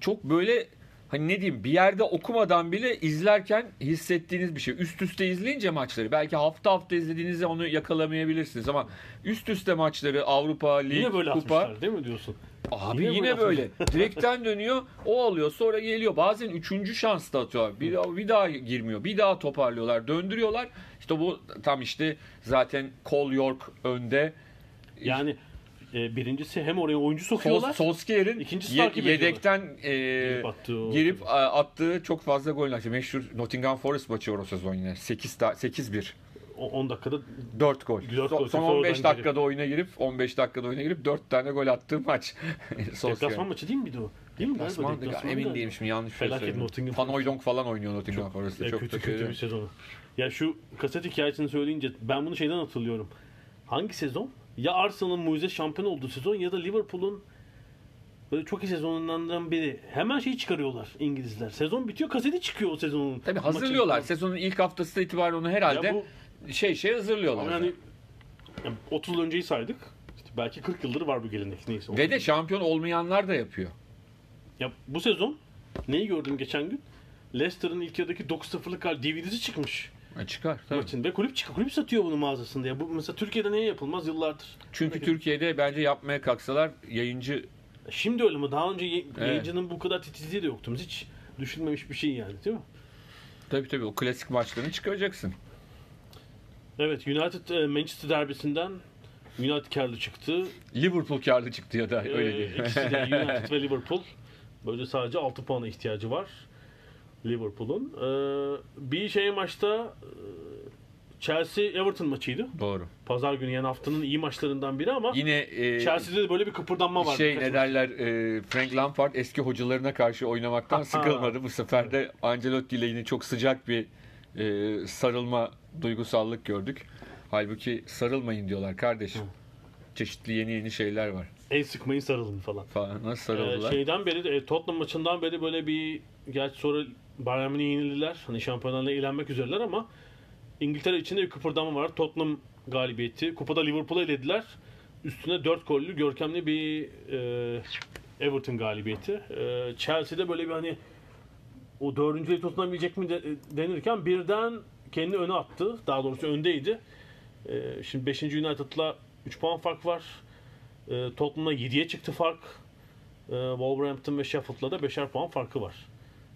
S2: çok böyle hani ne diyeyim bir yerde okumadan bile izlerken hissettiğiniz bir şey. Üst üste izleyince maçları belki hafta hafta izlediğinizde onu yakalamayabilirsiniz ama üst üste maçları Avrupa Lig
S1: Yine böyle
S2: Kupa
S1: atmışlar değil mi diyorsun?
S2: Abi
S1: Yine
S2: yine,
S1: böyle
S2: böyle. Direkten dönüyor, o alıyor, sonra geliyor. Bazen üçüncü şans da atıyor. Bir, daha- bir daha girmiyor, bir daha toparlıyorlar, döndürüyorlar. İşte bu tam işte zaten Cole York önde.
S1: Yani e, birincisi hem oraya oyuncu sokuyorlar.
S2: Solskjaer'in
S1: İkincisi
S2: ye- yedekten e,
S1: Girip attığı
S2: girip a- attığı çok fazla gol var. Meşhur Nottingham Forest maçı o sezon yine. 8 ta- 8-1.
S1: O 10 dakikada
S2: 4 gol.
S1: Dört
S2: Son-
S1: gol.
S2: Son
S1: Sonradan
S2: 15
S1: girip.
S2: dakikada oyuna girip 15 dakikada oyuna girip 4 tane gol attığı maç.
S1: Deplasman maçı değil miydi o? Değil mi?
S2: Deplasman, emin değilim şimdi yanlış şey söyledim.
S1: Nottingham
S2: Van falan oynuyor Nottingham Forest'ta.
S1: Ya
S2: Çok
S1: kötü kötü bir sezonu. Ya şu kaset hikayesini söyleyince ben bunu şeyden hatırlıyorum. Hangi sezon? Ya Arsenal'ın mucize şampiyon olduğu sezon ya da Liverpool'un böyle çok iyi sezonlarından biri. Hemen şeyi çıkarıyorlar İngilizler. Sezon bitiyor kaseti çıkıyor o sezonun.
S2: Tabii hazırlıyorlar.
S1: Maçın.
S2: Sezonun ilk haftası itibaren onu herhalde
S1: bu
S2: şey şey hazırlıyorlar.
S1: yani, yani 30 yıl önceyi saydık. İşte belki 40 yıldır var bu gelenek neyse.
S2: Ve de şampiyon olmayanlar da yapıyor.
S1: Ya bu sezon neyi gördüm geçen gün? Leicester'ın ilk yarıdaki 9-0'lık hal DVD'si çıkmış.
S2: E çıkar. Tabii.
S1: Maçın. Ve kulüp çıkıyor. Kulüp satıyor bunu mağazasında. Ya bu mesela Türkiye'de niye yapılmaz yıllardır?
S2: Çünkü Türkiye'de bence yapmaya kalksalar yayıncı
S1: Şimdi öyle mi? Daha önce ye-
S2: Evet.
S1: yayıncının bu kadar titizliği de yoktu. Hiç düşünmemiş bir şey yani değil mi?
S2: Tabii tabii o klasik maçlarını çıkaracaksın.
S1: Evet United e, Manchester derbisinden United karlı çıktı.
S2: Liverpool karlı çıktı ya da öyle
S1: Ee,
S2: değil.
S1: ikisi de United ve Liverpool. Böyle sadece 6 puana ihtiyacı var Liverpool'un. Ee, bir şey maçta e, Chelsea Everton maçıydı.
S2: Doğru.
S1: Pazar günü yani haftanın iyi maçlarından biri ama
S2: Yine e,
S1: Chelsea'de de böyle bir kıpırdanma var.
S2: şey ne derler e, Frank Lampard eski hocalarına karşı oynamaktan sıkılmadı. Bu sefer de Ancelotti ile yine çok sıcak bir e, sarılma duygusallık gördük. Halbuki sarılmayın diyorlar kardeşim. Çeşitli yeni yeni şeyler var.
S1: El sıkmayın sarılın falan.
S2: Falan. Nasıl
S1: Ee,
S2: sarıldılar?
S1: şeyden beri e, Tottenham maçından beri böyle bir gerçi sonra Bayern Münih'e yenildiler. Hani şampiyonlarla eğlenmek üzereler ama İngiltere içinde bir kıpırdama var. Tottenham galibiyeti. Kupada Liverpool'u elediler. Üstüne 4 gollü görkemli bir e, Everton galibiyeti. E, Chelsea'de böyle bir hani o dördüncüyü tutunabilecek mi de, denirken birden kendini öne attı. Daha doğrusu öndeydi. E, şimdi 5. United'la 3 puan fark var. E, Tottenham'la 7'ye çıktı fark. E, Wolverhampton ve Sheffield'la da 5'er puan farkı var.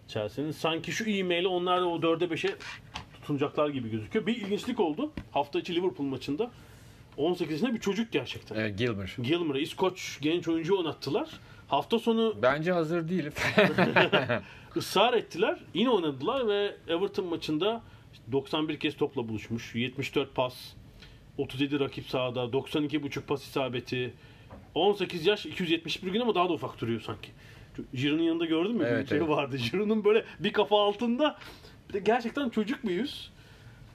S1: Chelsea'nin. Sanki şu e-maili onlar da o 4'e 5'e tutunacaklar gibi gözüküyor. Bir ilginçlik oldu. Hafta içi Liverpool maçında 18 yaşında bir çocuk gerçekten.
S2: E, Gilmer.
S1: Gilmer'ı İskoç genç oyuncu oynattılar. Hafta sonu
S2: Bence hazır değil.
S1: ısrar ettiler. Yine oynadılar ve Everton maçında 91 kez topla buluşmuş. 74 pas, 37 rakip sahada, 92,5 pas isabeti. 18 yaş 271 gün ama daha da ufak duruyor sanki. Şu Giroud'un yanında gördün mü?
S2: Evet,
S1: bir şey
S2: evet.
S1: vardı. Giroud'un böyle bir kafa altında. Bir de gerçekten çocuk bir yüz.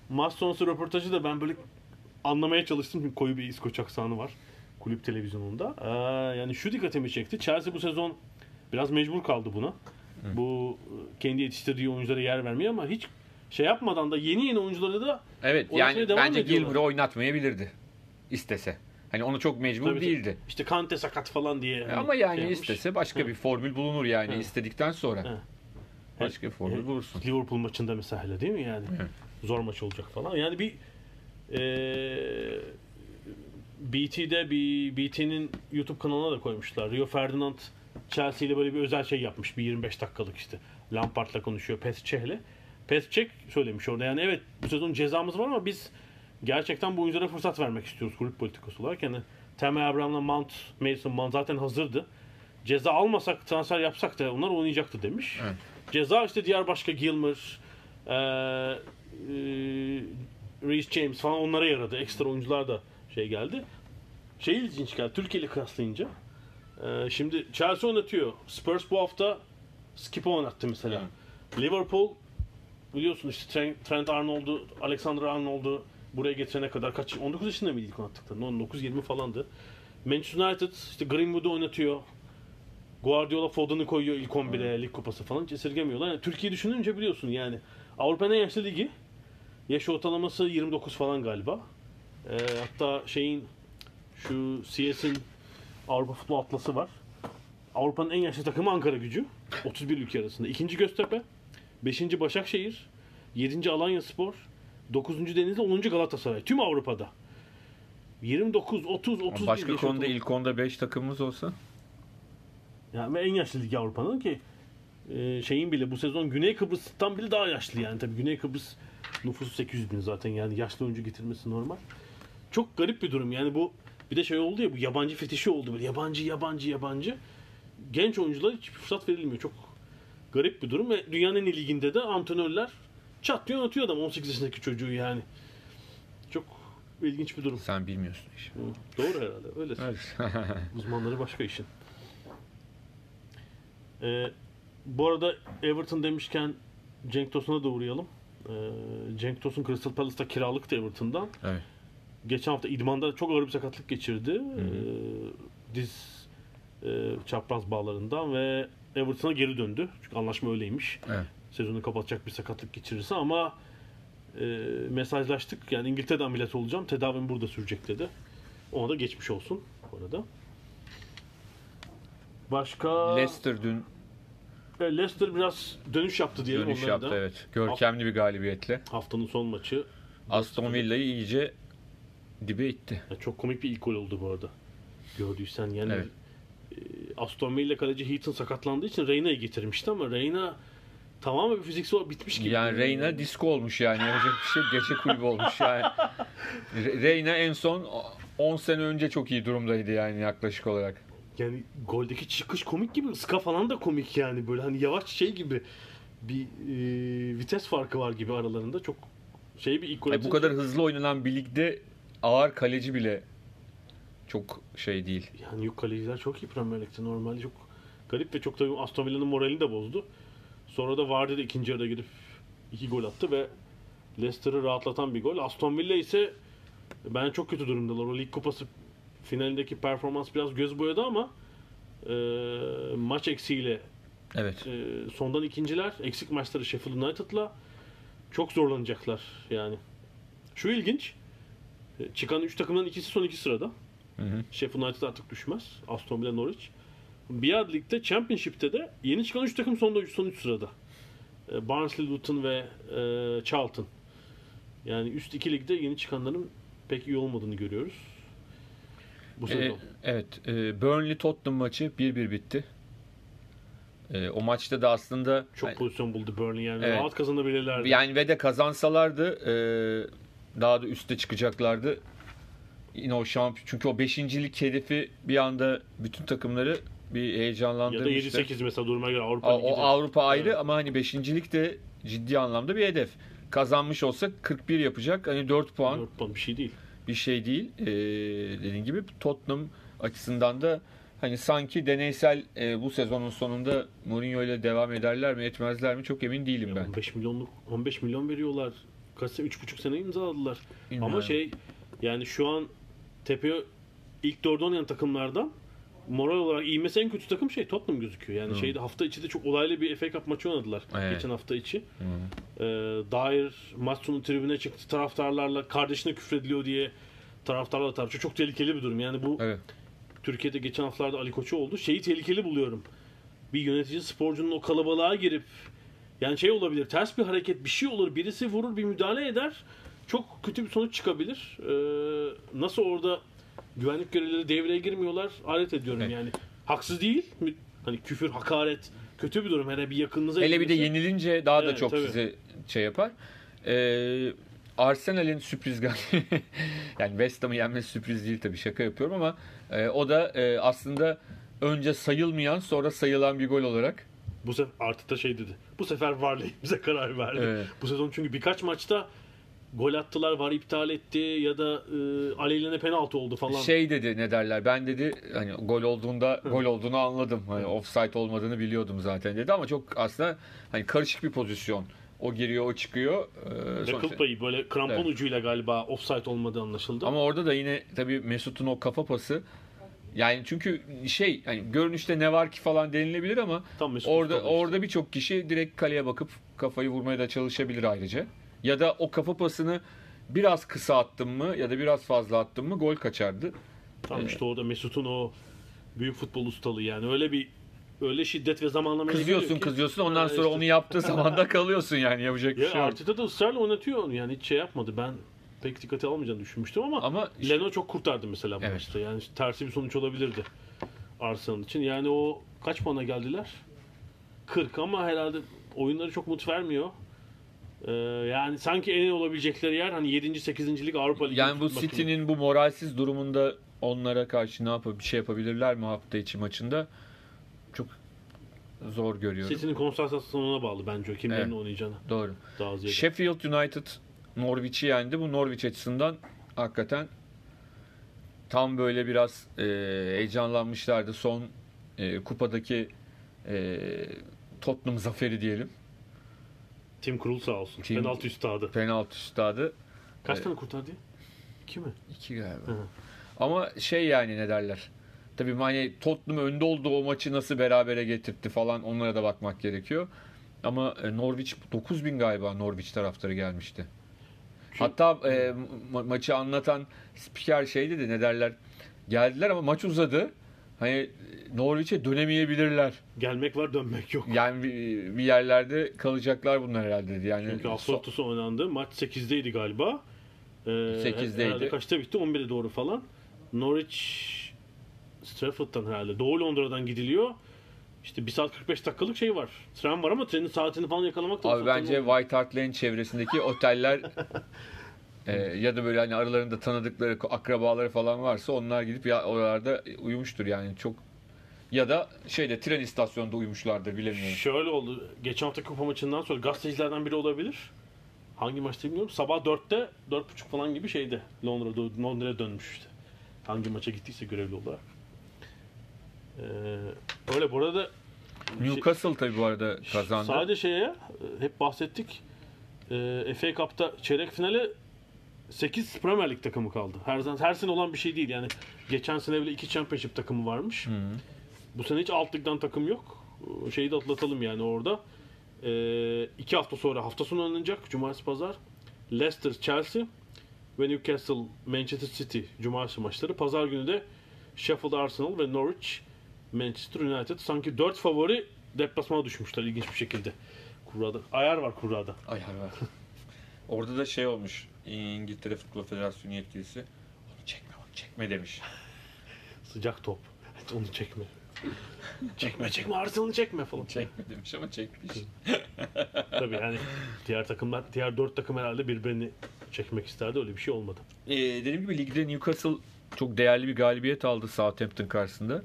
S1: Maç sonrası röportajı da ben böyle anlamaya çalıştım. Çünkü koyu bir İskoç aksanı var. Kulüp televizyonunda. Ee, yani şu dikkatimi çekti. Chelsea bu sezon biraz mecbur kaldı buna. Bu e, kendi yetiştirdiği oyunculara yer vermiyor ama hiç şey yapmadan da yeni yeni oyuncuları da
S2: evet yani bence. Gilmer'ı oynatmayabilirdi. istese. Hani onu çok mecbur
S1: Tabii,
S2: değildi.
S1: işte Kante sakat falan diye. hani
S2: Ama yani
S1: şey
S2: istese başka bir formül bulunur yani
S1: Hı.
S2: istedikten sonra.
S1: Hı.
S2: Başka formül
S1: Evet.
S2: bulursun.
S1: Liverpool maçında mesela öyle değil mi yani?
S2: Evet.
S1: Zor maç olacak falan. Yani bir eee BT'de bir BT'nin YouTube kanalına da koymuşlar. Rio Ferdinand Chelsea ile böyle bir özel şey yapmış. Bir 25 dakikalık işte. Lampard'la konuşuyor Pesçeh'le. Pesçek söylemiş orada. Yani evet bu sezon cezamız var ama biz gerçekten bu oyunculara fırsat vermek istiyoruz kulüp politikası olarak. Yani Temel Abraham'la Mount, Mason Mount zaten hazırdı. Ceza almasak, transfer yapsak da onlar oynayacaktı demiş.
S2: Evet.
S1: Ceza işte diğer başka Gilmer, eee eee Reece James falan onlara yaradı. Ekstra oyuncular da şey geldi. Şey ilginç geldi. Türkiye ile kıyaslayınca. Eee, şimdi Chelsea oynatıyor. Spurs bu hafta Skip'i oynattı mesela. Liverpool biliyorsun işte Trent, Trent Arnold'u, Alexander Arnold'u buraya getirene kadar kaç 19 yaşında mıydı ilk oynattıkları? 19 20 falandı. Manchester United işte Greenwood'u oynatıyor. Guardiola Foden'ı koyuyor ilk 11'e lig kupası falan hiç esirgemiyorlar. Yani Türkiye düşününce biliyorsun yani Avrupa'nın en yaşlı ligi. Yaş ortalaması 29 falan galiba. Ee, hatta şeyin şu CS'in Avrupa Futbol Atlası var. Avrupa'nın en yaşlı takımı Ankara gücü. 31 ülke arasında. İkinci Göztepe. Beşinci Başakşehir. Yedinci Alanya Spor. Dokuzuncu Denizli. Onuncu Galatasaray. Tüm Avrupa'da. 29, 30, 31
S2: Başka konuda ilk onda 5 takımımız olsa
S1: Yani ve en yaşlı ligi Avrupa'nın ki e, şeyin bile bu sezon Güney Kıbrıs'tan bile daha yaşlı yani. Tabii Güney Kıbrıs nüfusu 800 bin zaten yani yaşlı oyuncu getirmesi normal. Çok garip bir durum yani bu bir de şey oldu ya bu yabancı fetişi oldu böyle yabancı yabancı yabancı. Genç oyunculara hiç fırsat verilmiyor. Çok garip bir durum ve dünyanın en iyi liginde de antrenörler çat diye atıyor adam 18 yaşındaki çocuğu yani. Çok ilginç bir durum.
S2: sen bilmiyorsun işi.
S1: Doğru herhalde. Öyle. Uzmanları başka işin. Ee, bu arada Everton demişken Cenk Tosun'a da uğrayalım. Ee, Cenk Tosun Crystal Palace'ta kiralıktı Everton'dan.
S2: evet.
S1: Geçen hafta idmanda çok ağır bir sakatlık geçirdi. Ee, diz e, çapraz bağlarından ve Everton'a geri döndü. Çünkü anlaşma öyleymiş.
S2: Evet.
S1: Sezonu kapatacak bir sakatlık geçirirse ama e, mesajlaştık. Yani İngiltere'de ameliyat olacağım. Tedavim burada sürecek dedi. Ona da geçmiş olsun bu arada. Başka
S2: Leicester dün
S1: E, Leicester biraz dönüş yaptı diyelim
S2: dönüş yaptı
S1: da.
S2: evet. Görkemli bir galibiyetle.
S1: Haftanın son maçı.
S2: Aston Villa'yı iyice dibe itti.
S1: Ya çok komik bir ilk gol oldu bu arada. Gördüysen yani
S2: Evet.
S1: Aston Villa kaleci Heaton sakatlandığı için Reyna'yı getirmişti ama Reyna tamamen bir fiziksel bitmiş gibi.
S2: Yani Reyna disco olmuş yani. Yapacak bir şey. Gece kulübü olmuş yani. Re- Reyna en son 10 sene önce çok iyi durumdaydı yani yaklaşık olarak.
S1: Yani goldeki çıkış komik gibi. Ska falan da komik yani. Böyle hani yavaş şey gibi bir e, vites farkı var gibi aralarında. Çok şey bir ilk
S2: Ay, bu kadar hızlı oynanan bir ligde ağır kaleci bile çok şey değil.
S1: Yani yok kaleciler çok iyi Premier Lig'de. Normalde çok garip ve çok tabii Aston Villa'nın moralini de bozdu. Sonra da Vardy de ikinci yarıda girip iki gol attı ve Leicester'ı rahatlatan bir gol. Aston Villa ise ben çok kötü durumdalar. O Lig Kupası finalindeki performans biraz göz boyadı ama e, maç eksiğiyle
S2: Evet.
S1: e, sondan ikinciler. Eksik maçları Sheffield United'la çok zorlanacaklar yani. Şu ilginç. e, Çıkan 3 takımdan ikisi son iki sırada.
S2: Hı hı.
S1: Sheffield United artık düşmez. Aston Villa, Norwich. Biard Lig'de Championship'te de yeni çıkan 3 takım sonda son 3 sırada. E, Barnsley, Luton ve e, Charlton. Yani üst iki ligde yeni çıkanların pek iyi olmadığını görüyoruz. Bu
S2: Ee,
S1: sezon.
S2: evet. e, Burnley Tottenham maçı 1-1 bitti. E, o maçta da aslında
S1: çok pozisyon buldu Burnley yani.
S2: Evet.
S1: Rahat kazanabilirlerdi.
S2: Yani ve de kazansalardı e, daha da üste çıkacaklardı. Yine o şampiyon çünkü o beşincilik hedefi bir anda bütün takımları bir
S1: ya da
S2: heyecanlandırmıştı.
S1: 7-8 mesela duruma göre Avrupa
S2: O, o. Avrupa ayrı
S1: Evet.
S2: ama hani beşincilik de ciddi anlamda bir hedef. Kazanmış olsa 41 yapacak. Hani 4 puan
S1: Dört puan bir şey değil.
S2: bir şey değil. Ee, dediğin gibi Tottenham açısından da hani sanki deneysel e, bu sezonun sonunda Mourinho ile devam ederler mi etmezler mi çok emin değilim ben.
S1: 15 milyonluk 15 milyon veriyorlar. Kaç sene 3,5 sene imzaladılar.
S2: Bilmiyorum.
S1: Ama şey yani şu an tepeye ilk dörde oynayan takımlardan moral olarak iyimesi en kötü takım şey Tottenham gözüküyor. Yani şeyde hafta içi de çok olaylı bir FA Cup maçı oynadılar.
S2: Evet.
S1: Geçen hafta içi. Ee, Dair maç sonu tribüne çıktı taraftarlarla kardeşine küfrediliyor diye taraftarlarla tartışıyor. Çok tehlikeli bir durum. Yani bu
S2: Evet.
S1: Türkiye'de geçen haftalarda Ali Koç'u oldu. Şeyi tehlikeli buluyorum. Bir yönetici sporcunun o kalabalığa girip yani şey olabilir. Ters bir hareket bir şey olur. Birisi vurur bir müdahale eder. Çok kötü bir sonuç çıkabilir. Ee, nasıl orada güvenlik görevlileri devreye girmiyorlar? Alet ediyorum
S2: Evet.
S1: yani. Haksız değil. Hani küfür, hakaret kötü bir durum. Hele bir yakınınıza
S2: Hele bir de yenilince daha da
S1: Evet,
S2: çok
S1: tabii.
S2: sizi şey yapar. Ee, Arsenal'in sürpriz gal yani West Ham'ı yenmesi sürpriz değil tabii şaka yapıyorum ama e, o da e, aslında önce sayılmayan sonra sayılan bir gol olarak
S1: Bu sefer artık da şey dedi. Bu sefer var lehimize karar verdi.
S2: Evet.
S1: Bu sezon çünkü birkaç maçta gol attılar, var iptal etti ya da e, aleyhine penaltı oldu falan.
S2: şey dedi ne derler ben dedi hani gol olduğunda gol olduğunu anladım. Hani offside olmadığını biliyordum zaten dedi ama çok aslında hani karışık bir pozisyon. O giriyor, o çıkıyor. Ee, sonuçta-
S1: payı böyle krampon
S2: Evet.
S1: ucuyla galiba offside olmadığı anlaşıldı.
S2: Ama orada da yine tabii Mesut'un o kafa pası yani çünkü şey hani görünüşte ne var ki falan denilebilir ama
S1: Tam Mesut
S2: orada
S1: işte.
S2: orada birçok kişi direkt kaleye bakıp kafayı vurmaya da çalışabilir ayrıca. Ya da o kafa pasını biraz kısa attım mı ya da biraz fazla attım mı gol kaçardı.
S1: Tam işte orada Mesut'un o büyük futbol ustalığı yani öyle bir öyle şiddet ve zamanlama
S2: Kızıyorsun
S1: ki-
S2: kızıyorsun ondan
S1: Ha,
S2: sonra
S1: işte.
S2: onu yaptığı zaman da kalıyorsun yani yapacak bir
S1: Ya
S2: şey yok.
S1: Arteta da ısrarla oynatıyor onu yani hiç şey yapmadı. Ben pek dikkate almayacağını düşünmüştüm ama,
S2: Ama
S1: Leno çok kurtardı mesela
S2: Evet.
S1: maçta. Yani tersi bir sonuç olabilirdi Arsenal için. Yani o kaç puana geldiler? 40 ama herhalde oyunları çok mut vermiyor. Ee, yani sanki en olabilecekleri yer hani 7. 8. lig Avrupa Ligi.
S2: yani bu. City'nin bu moralsiz durumunda onlara karşı ne yapıp bir şey yapabilirler mi hafta içi maçında? Çok zor görüyorum.
S1: City'nin konsantrasyonuna bağlı bence o kimlerin
S2: Evet.
S1: oynayacağına.
S2: Doğru.
S1: Daha ziyade.
S2: Sheffield United Norwich'i yendi. Bu Norwich açısından hakikaten tam böyle biraz e, heyecanlanmışlardı. Son e, kupadaki e, Tottenham zaferi diyelim.
S1: Tim Krul sağ olsun.
S2: Tim-
S1: Penaltı üstadı.
S2: Penaltı üstadı.
S1: Kaç
S2: Evet.
S1: tane kurtardı? İki mi?
S2: İki galiba.
S1: Hı.
S2: Ama şey yani ne derler. Tabii hani Tottenham önde olduğu o maçı nasıl berabere getirtti falan onlara da bakmak gerekiyor. Ama e, Norwich 9000 galiba Norwich taraftarı gelmişti. Hatta e, ma- maçı anlatan spiker şey dedi ne derler. Geldiler ama maç uzadı. Hani Norwich'e dönemeyebilirler.
S1: Gelmek var dönmek yok.
S2: Yani bir, bir yerlerde kalacaklar bunlar herhalde. Yani
S1: Çünkü
S2: so-
S1: Asfaltus'u oynandı. Maç 8'deydi galiba. Ee,
S2: 8'deydi.
S1: Herhalde kaçta bitti? 11'e doğru falan. Norwich Stratford'dan herhalde. Doğu Londra'dan gidiliyor. İşte 1 saat 45 dakikalık şey var. Tren var ama trenin saatini falan yakalamak da
S2: Abi bence. White Hart Lane çevresindeki oteller e, ya da böyle hani aralarında tanıdıkları akrabaları falan varsa onlar gidip ya oralarda uyumuştur yani çok ya da şeyde tren istasyonunda uyumuşlardır bilemiyorum.
S1: Şöyle oldu. Geçen hafta kupa maçından sonra gazetecilerden biri olabilir. Hangi maçta bilmiyorum. Sabah 4'te 4.30 falan gibi şeyde Londra'da Londra'ya dönmüş işte. Hangi maça gittiyse görevli olarak. Ee, öyle burada
S2: Newcastle tabii bu arada kazandı.
S1: Sadece şeye e, hep bahsettik. E, FA Cup'ta çeyrek finale 8 Premier Lig takımı kaldı. Her zaman her sene olan bir şey değil. Yani geçen sene bile 2 Championship takımı varmış. Bu sene hiç alt ligden takım yok. E, Şeyi de atlatalım yani orada. E, iki hafta sonra hafta sonu oynanacak. Cumartesi pazar. Leicester, Chelsea ve Newcastle, Manchester City Cumartesi maçları. Pazar günü de Sheffield Arsenal ve Norwich Manchester United. Sanki 4 favori deplasmana düşmüşler ilginç bir şekilde. Kurrada. Ayar var kurrada.
S2: Ay hay var. Orada da şey olmuş. İngiltere Futbol Federasyonu yetkilisi. Onu çekme bak çekme demiş.
S1: Sıcak top. Evet, onu çekme. çekme çekme Arsenal'ı çekme falan.
S2: Çekme demiş ama çekmiş.
S1: Tabii yani diğer takımlar, diğer 4 takım herhalde birbirini çekmek isterdi. Öyle bir şey olmadı.
S2: Ee, dediğim gibi ligde Newcastle çok değerli bir galibiyet aldı Southampton karşısında.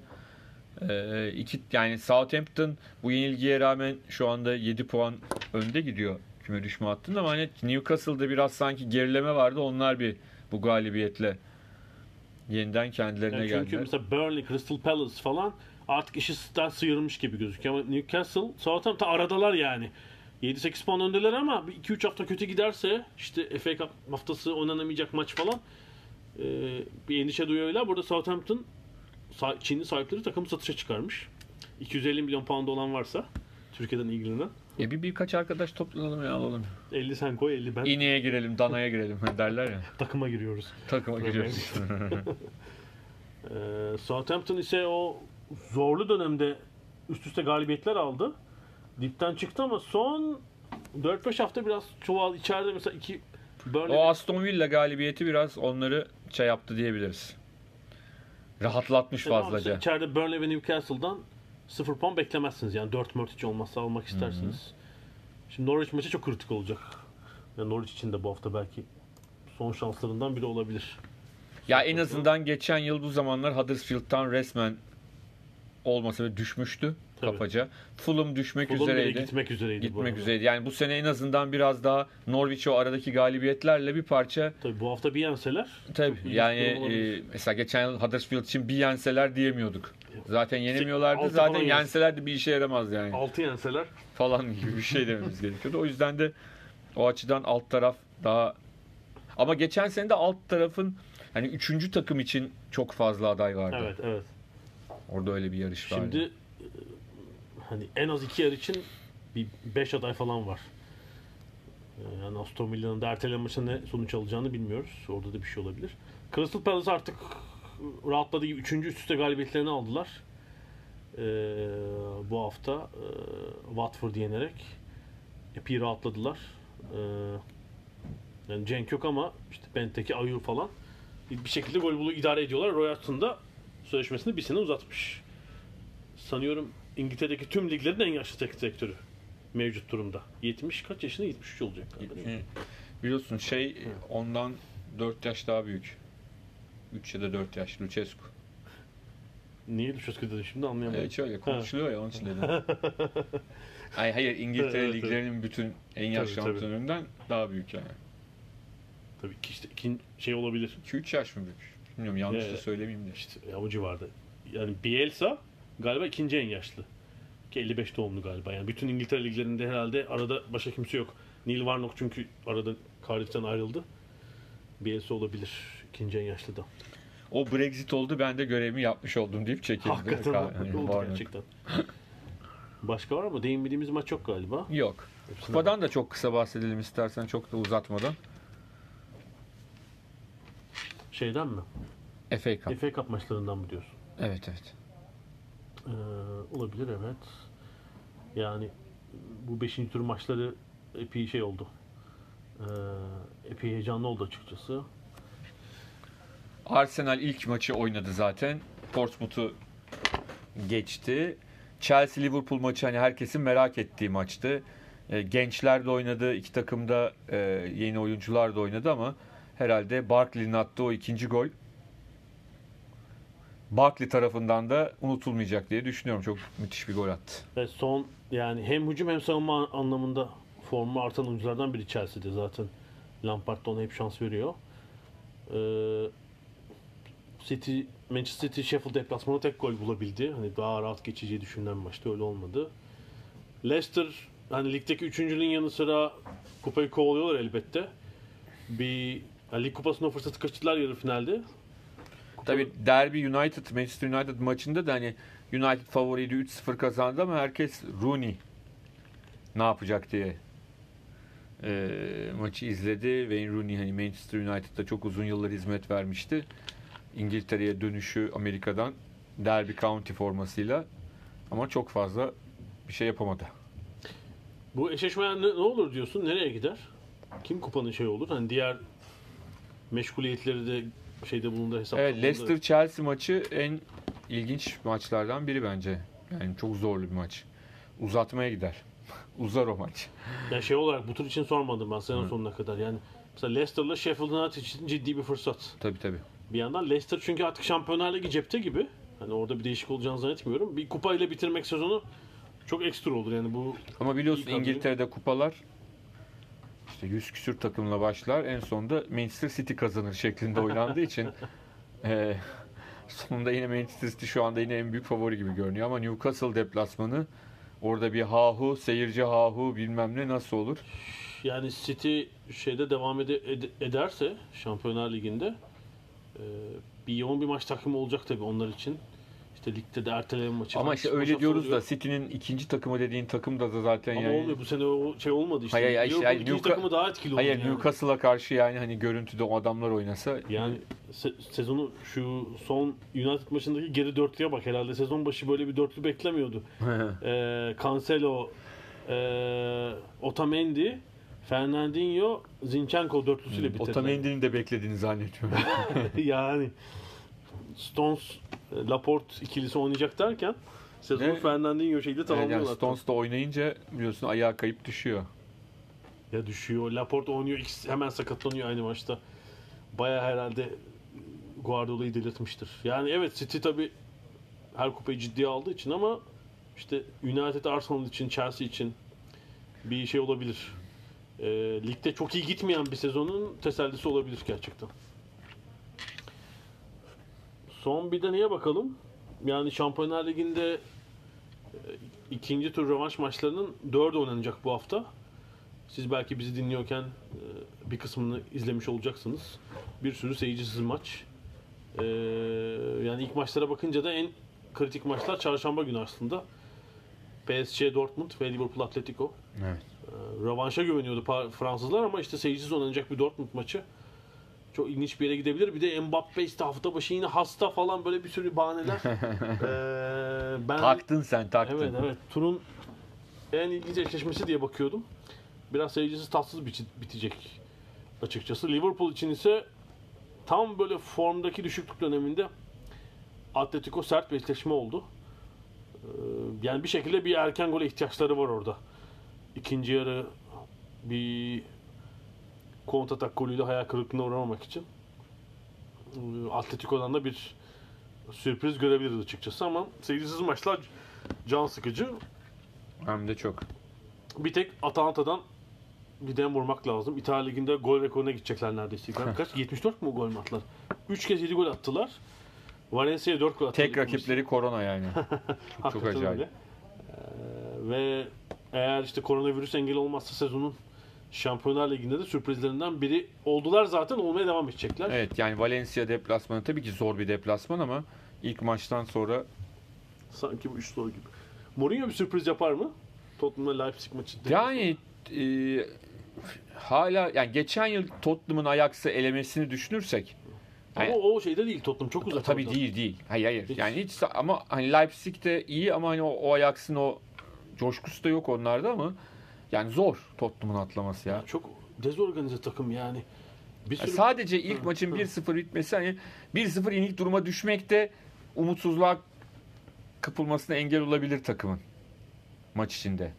S2: Ee, iki, yani Southampton bu yenilgiye rağmen şu anda 7 puan önde gidiyor küme düşme hattında ama hani Newcastle'da biraz sanki gerileme vardı. Onlar bir bu galibiyetle yeniden kendilerine
S1: Yani çünkü
S2: geldiler.
S1: mesela Burnley, Crystal Palace falan artık işi sizden sıyırmış gibi gözüküyor. Ama Newcastle, Southampton aradalar yani. 7-8 puan öndeler ama 2-3 hafta kötü giderse işte FA Cup haftası oynanamayacak maç falan e, bir endişe duyuyorlar. Burada Southampton Çinli sahipleri takımı satışa çıkarmış. 250 milyon pound olan varsa Türkiye'den ilgilenen
S2: E bir birkaç arkadaş toplanalım ya alalım.
S1: 50 sen koy 50 ben
S2: İneğe girelim, danaya girelim derler ya.
S1: takıma giriyoruz.
S2: Takıma giriyoruz.
S1: Ee, Southampton ise o zorlu dönemde üst üste galibiyetler aldı. Dipten çıktı ama son 4-5 hafta biraz çuval içeride mesela iki Burnley
S2: o Aston Villa galibiyeti biraz onları şey yaptı diyebiliriz. Rahatlatmış
S1: Tamam,
S2: fazlaca.
S1: İçeride Burnley ve Newcastle'dan 0 puan beklemezsiniz. Yani 4 mört hiç olmazsa almak istersiniz. Şimdi Norwich maçı çok kritik olacak. Yani Norwich için de bu hafta belki son şanslarından biri olabilir.
S2: Ya en azından geçen yıl bu zamanlar Huddersfield'dan resmen olmasa da düşmüştü
S1: Tabii.
S2: kafaca. Fulham düşmek
S1: Fulham bile
S2: üzereydi.
S1: gitmek üzereydi.
S2: Gitmek üzereydi. Yani bu sene en azından biraz daha Norwich o aradaki galibiyetlerle bir parça
S1: Tabii bu hafta bir yenseler
S2: tabii yani e, mesela geçen yıl Huddersfield için bir yenseler diyemiyorduk. Zaten yenemiyorlardı.
S1: altı
S2: Zaten
S1: falan yens-
S2: yenseler de bir işe yaramaz yani.
S1: 6 yenseler
S2: falan gibi bir şey dememiz gerekiyordu. O yüzden de o açıdan alt taraf daha ama geçen sene de alt tarafın hani üçüncü takım için çok fazla aday vardı.
S1: Evet evet.
S2: Orada öyle bir yarış vardı.
S1: Şimdi e, hani en az iki yer için bir 5 aday falan var. E, Yani Aston Villa'nın da erteleme maçında ne sonuç alacağını bilmiyoruz. Orada da bir şey olabilir. Crystal Palace artık rahatladığı gibi 3. üst üste galibiyetlerini aldılar. E, bu hafta e, Watford yenerek epey rahatladılar. E, yani Cenk yok ama işte Benteke, Ayew falan bir şekilde gol bulu idare ediyorlar. Royalton da sözleşmesini bir sene uzatmış sanıyorum İngiltere'deki tüm liglerin en yaşlı teknik direktörü mevcut durumda. 70 kaç yaşında? 73 olacak galiba.
S2: Biliyorsun şey ondan 4 yaş daha büyük. 3 ya da 4 yaş Lucescu.
S1: Niye Lucescu dedim şimdi anlayamadım.
S2: Evet şöyle konuşuluyor ya onun için dedim. Ay hayır İngiltere
S1: Evet,
S2: liglerinin bütün en yaşlı
S1: Tabii, tabii.
S2: antrenöründen daha büyük yani.
S1: Tabii ki işte ikin şey olabilir.
S2: 2-3 yaş mı büyük? Bilmiyorum yanlış da söylemeyeyim de.
S1: İşte ya o civarda. Yani Bielsa galiba ikinci en yaşlı. Ki 55 doğumlu galiba. Yani bütün İngiltere liglerinde herhalde arada başka kimse yok. Neil Warnock çünkü arada Cardiff'ten ayrıldı. Bielsa olabilir. İkinci en yaşlı da.
S2: O Brexit oldu ben de görevimi yapmış oldum deyip çekildi.
S1: Hakikaten
S2: Yani
S1: oldu gerçekten. Başka var mı? Değinmediğimiz maç yok galiba.
S2: Yok.
S1: Hepsine
S2: Kupadan da çok kısa bahsedelim istersen çok da uzatmadan.
S1: Şeyden mi?
S2: FA Cup.
S1: FA Cup maçlarından mı diyorsun?
S2: Evet evet.
S1: Ee, olabilir evet. Yani bu 5. tur maçları epey şey oldu. Ee, epey heyecanlı oldu açıkçası.
S2: Arsenal ilk maçı oynadı zaten. Portsmouth'u geçti. Chelsea Liverpool maçı hani herkesin merak ettiği maçtı. E, gençler de oynadı, iki takımda e, yeni oyuncular da oynadı ama herhalde Barkley'nin attığı o ikinci gol Barkley tarafından da unutulmayacak diye düşünüyorum. Çok müthiş bir gol attı.
S1: Ve son yani hem hücum hem savunma anlamında formu artan oyunculardan biri Chelsea'de zaten. Lampard da ona hep şans veriyor. Ee, City, Manchester City Sheffield deplasmanı tek gol bulabildi. Hani daha rahat geçeceği düşünülen maçta öyle olmadı. Leicester hani ligdeki üçüncülüğün yanı sıra kupayı kovalıyorlar elbette. Bir yani lig kupasının o fırsatı kaçırdılar yarı finalde. Kupa-
S2: Tabii Derby United, Manchester United maçında da hani United favoriydi 3-0 kazandı ama herkes Rooney ne yapacak diye e, maçı izledi. Wayne Rooney hani Manchester United'da çok uzun yıllar hizmet vermişti. İngiltere'ye dönüşü Amerika'dan Derby County formasıyla ama çok fazla bir şey yapamadı.
S1: Bu eşleşme ne, ne olur diyorsun? Nereye gider? Kim kupanın şey olur? Hani diğer meşguliyetleri de şeyde bulundu hesapta.
S2: Evet. Leicester Chelsea maçı en ilginç maçlardan biri bence. Yani çok zorlu bir maç. Uzatmaya gider. Uzar o maç.
S1: Yani şey olarak bu tur için sormadım ben sezon sonuna kadar. Yani mesela Leicester'la Sheffield United için ciddi bir fırsat.
S2: Tabii tabii.
S1: Bir yandan Leicester çünkü artık Şampiyonlar Ligi cepte gibi. Hani orada bir değişik olacağını zannetmiyorum. Bir kupayla bitirmek sezonu çok ekstra olur yani bu
S2: Ama biliyorsun. İngiltere'de kupalar işte 100 küsür takımla başlar. En sonunda Manchester City kazanır şeklinde oynandığı için eee, sonunda yine Manchester City şu anda yine en büyük favori gibi görünüyor. Ama Newcastle deplasmanı orada bir hahu, seyirci hahu bilmem ne nasıl olur?
S1: yani City şeyde devam ed- ederse Şampiyonlar Ligi'nde e, bir yoğun bir maç takımı olacak tabii onlar için. İşte ligde de erteleme maçı.
S2: Ama işte öyle diyoruz
S1: oluyor.
S2: da City'nin ikinci takımı dediğin takım da da zaten
S1: Ama
S2: yani
S1: olmuyor bu sene o şey olmadı işte.
S2: Hayır, hayır,
S1: Liverpool
S2: yani Newca-
S1: takımı daha etkili
S2: Hayır
S1: yani.
S2: Newcastle'a karşı yani hani görüntüde o adamlar oynasa
S1: Yani se- sezonu şu son United maçındaki geri dörtlüye bak herhalde sezon başı böyle bir dörtlü beklemiyordu. Ee, Cancelo, ee, Otamendi, Fernandinho, Zinchenko dörtlüsüyle bitirdiler.
S2: Otamendi'nin de beklediğini zannetmiyorum.
S1: yani Stones, e, Laporte ikilisi oynayacak derken sezonu
S2: Ne?
S1: Fernandinho şeyde
S2: Evet,
S1: tamamlıyorlar.
S2: yani Stones da oynayınca biliyorsun ayağa kayıp düşüyor.
S1: Ya düşüyor. Laporte oynuyor. ikisi hemen sakatlanıyor aynı maçta. Baya herhalde Guardiola'yı delirtmiştir. Yani evet City tabi her kupayı ciddiye aldığı için ama işte United Arsenal için, Chelsea için bir şey olabilir. Ee, ligde çok iyi gitmeyen bir sezonun tesellisi olabilir gerçekten. Son bir de neye bakalım? Yani Şampiyonlar Ligi'nde e, ikinci tur rövanş maçlarının dördü oynanacak bu hafta. Siz belki bizi dinliyorken e, bir kısmını izlemiş olacaksınız. Bir sürü seyircisiz maç. E, yani ilk maçlara bakınca da en kritik maçlar çarşamba günü aslında. PSG Dortmund ve Liverpool Atletico.
S2: Evet.
S1: E, Rövanşa güveniyordu Fransızlar ama işte seyircisiz oynanacak bir Dortmund maçı. Çok ilginç bir yere gidebilir. Bir de Mbappe işte hafta başı yine hasta falan böyle bir sürü bahaneler. E, ben
S2: Taktın sen taktın.
S1: Evet evet. Turun en ilginç eşleşmesi diye bakıyordum. Biraz seyircisiz tatsız bitecek açıkçası. Liverpool için ise tam böyle formdaki düşüklük döneminde Atletico sert bir eşleşme oldu. Ee, Yani bir şekilde bir erken gole ihtiyaçları var orada. İkinci yarı bir kontratak golüyle hayal kırıklığına uğramamak için. Ee, Atletico'dan da bir sürpriz görebiliriz açıkçası ama seyircisiz maçlar can sıkıcı.
S2: Hem de çok.
S1: Bir tek Atalanta'dan bir dem vurmak lazım. İtalya Ligi'nde gol rekoruna gidecekler neredeyse. Kaç? kaç? 74 mu gol mü attılar? 3 kez 7 gol attılar. Valencia'ya 4 gol attılar.
S2: Tek rakipleri korona yani. çok, çok acayip.
S1: öyle. Ee, ve eğer işte koronavirüs engel olmazsa sezonun Şampiyonlar Ligi'nde de sürprizlerinden biri oldular zaten olmaya devam edecekler.
S2: Evet yani Valencia deplasmanı tabii ki zor bir deplasman ama ilk maçtan sonra
S1: Sanki bu 3 soru gibi. Mourinho bir sürpriz yapar mı? Tottenham'la Leipzig maçı.
S2: yani e, hala yani geçen yıl Tottenham'ın Ajax'ı elemesini düşünürsek
S1: Ama
S2: Yani-
S1: o şeyde değil Tottenham çok uzak.
S2: tabii değil değil. Hayır hayır.
S1: Hiç.
S2: Yani hiç ama hani Leipzig de iyi ama hani o, o Ajax'ın o coşkusu da yok onlarda ama yani zor Tottenham'ın atlaması ya.
S1: Çok dezorganize takım yani. Bir sürü
S2: sadece ilk
S1: Hı,
S2: maçın
S1: hı.
S2: 1-0 bitmesi hani 1-0 inik duruma düşmek de umutsuzluğa kapılmasına engel olabilir takımın maç içinde.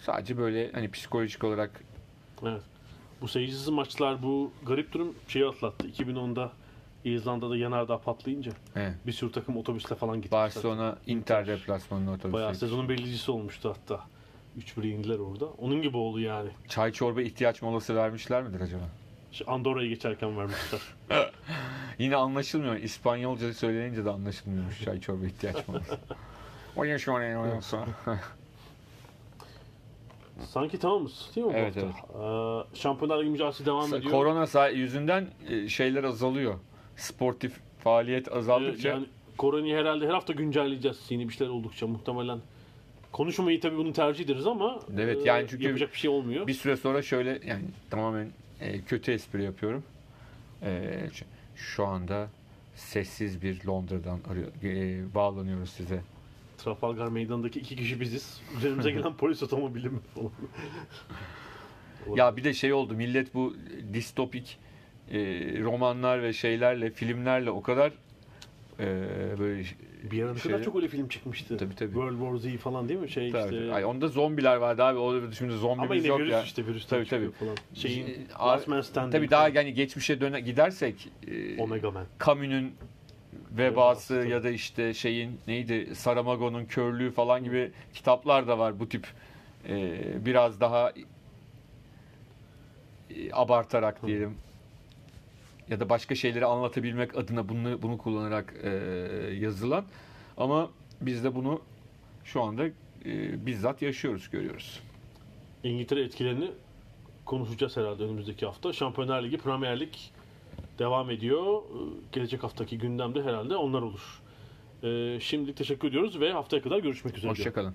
S2: Sadece böyle hani psikolojik olarak
S1: Evet. Bu seyircisiz maçlar bu garip durum şeyi atlattı. 2010'da İzlanda'da yanardağ patlayınca
S2: he,
S1: bir sürü takım otobüsle falan gitti.
S2: Barcelona Inter deplasmanına
S1: Bayağı
S2: otobüsü.
S1: sezonun belirleyicisi olmuştu hatta. 3-1 yendiler orada. Onun gibi oldu yani.
S2: Çay çorba ihtiyaç molası vermişler midir acaba?
S1: İşte Andorra'ya geçerken vermişler.
S2: Yine anlaşılmıyor. İspanyolca söylenince de anlaşılmıyormuş çay çorba ihtiyaç molası. Şu an oynuyorsa.
S1: Sanki tamamız değil mi
S2: Evet,
S1: hafta? Ee, Şampiyonlar Ligi mücadelesi devam ediyor.
S2: Korona yüzünden e, şeyler azalıyor. Sportif faaliyet
S1: Ee,
S2: azaldıkça
S1: yani koronayı herhalde her hafta güncelleyeceğiz yeni bir şeyler oldukça muhtemelen. Konuşmayı tabii bunu tercih ederiz ama
S2: Evet,
S1: e,
S2: yani çünkü
S1: yapacak bir şey olmuyor.
S2: bir süre sonra şöyle yani tamamen e, kötü espri yapıyorum. E, şu- şu anda sessiz bir Londra'dan arıyor, e, bağlanıyoruz size.
S1: Trafalgar Meydanı'ndaki iki kişi biziz. Üzerimize gelen polis otomobili mi falan.
S2: Ya bir de şey oldu millet bu distopik e, romanlar ve şeylerle filmlerle o kadar e, böyle
S1: Bir ara ne kadar çok öyle film çıkmıştı.
S2: Tabii, tabii.
S1: World War Z falan değil mi? Şey
S2: Tabii.
S1: işte.
S2: Ay, onda zombiler vardı abi. O şimdi
S1: ama
S2: zombimiz
S1: yine
S2: yok
S1: virüs
S2: ya.
S1: işte virüs
S2: Tabii, tabii.
S1: falan. Şeyin Last Man Standing.
S2: Tabii daha yani geçmişe döne gidersek e,
S1: Omega Man.
S2: Camus'un
S1: Vebası, tabii.
S2: ya da işte şeyin neydi Saramago'nun körlüğü falan gibi kitaplar da var bu tip e, biraz daha e, abartarak diyelim ya da başka şeyleri anlatabilmek adına bunu bunu kullanarak e, yazılan ama biz de bunu şu anda e, bizzat yaşıyoruz görüyoruz.
S1: İngiltere etkilerini konuşacağız herhalde önümüzdeki hafta. Şampiyonlar Ligi, Premier Lig devam ediyor. Gelecek haftaki gündemde herhalde onlar olur. Ee, şimdilik teşekkür ediyoruz ve haftaya kadar görüşmek üzere.
S2: Hoşçakalın.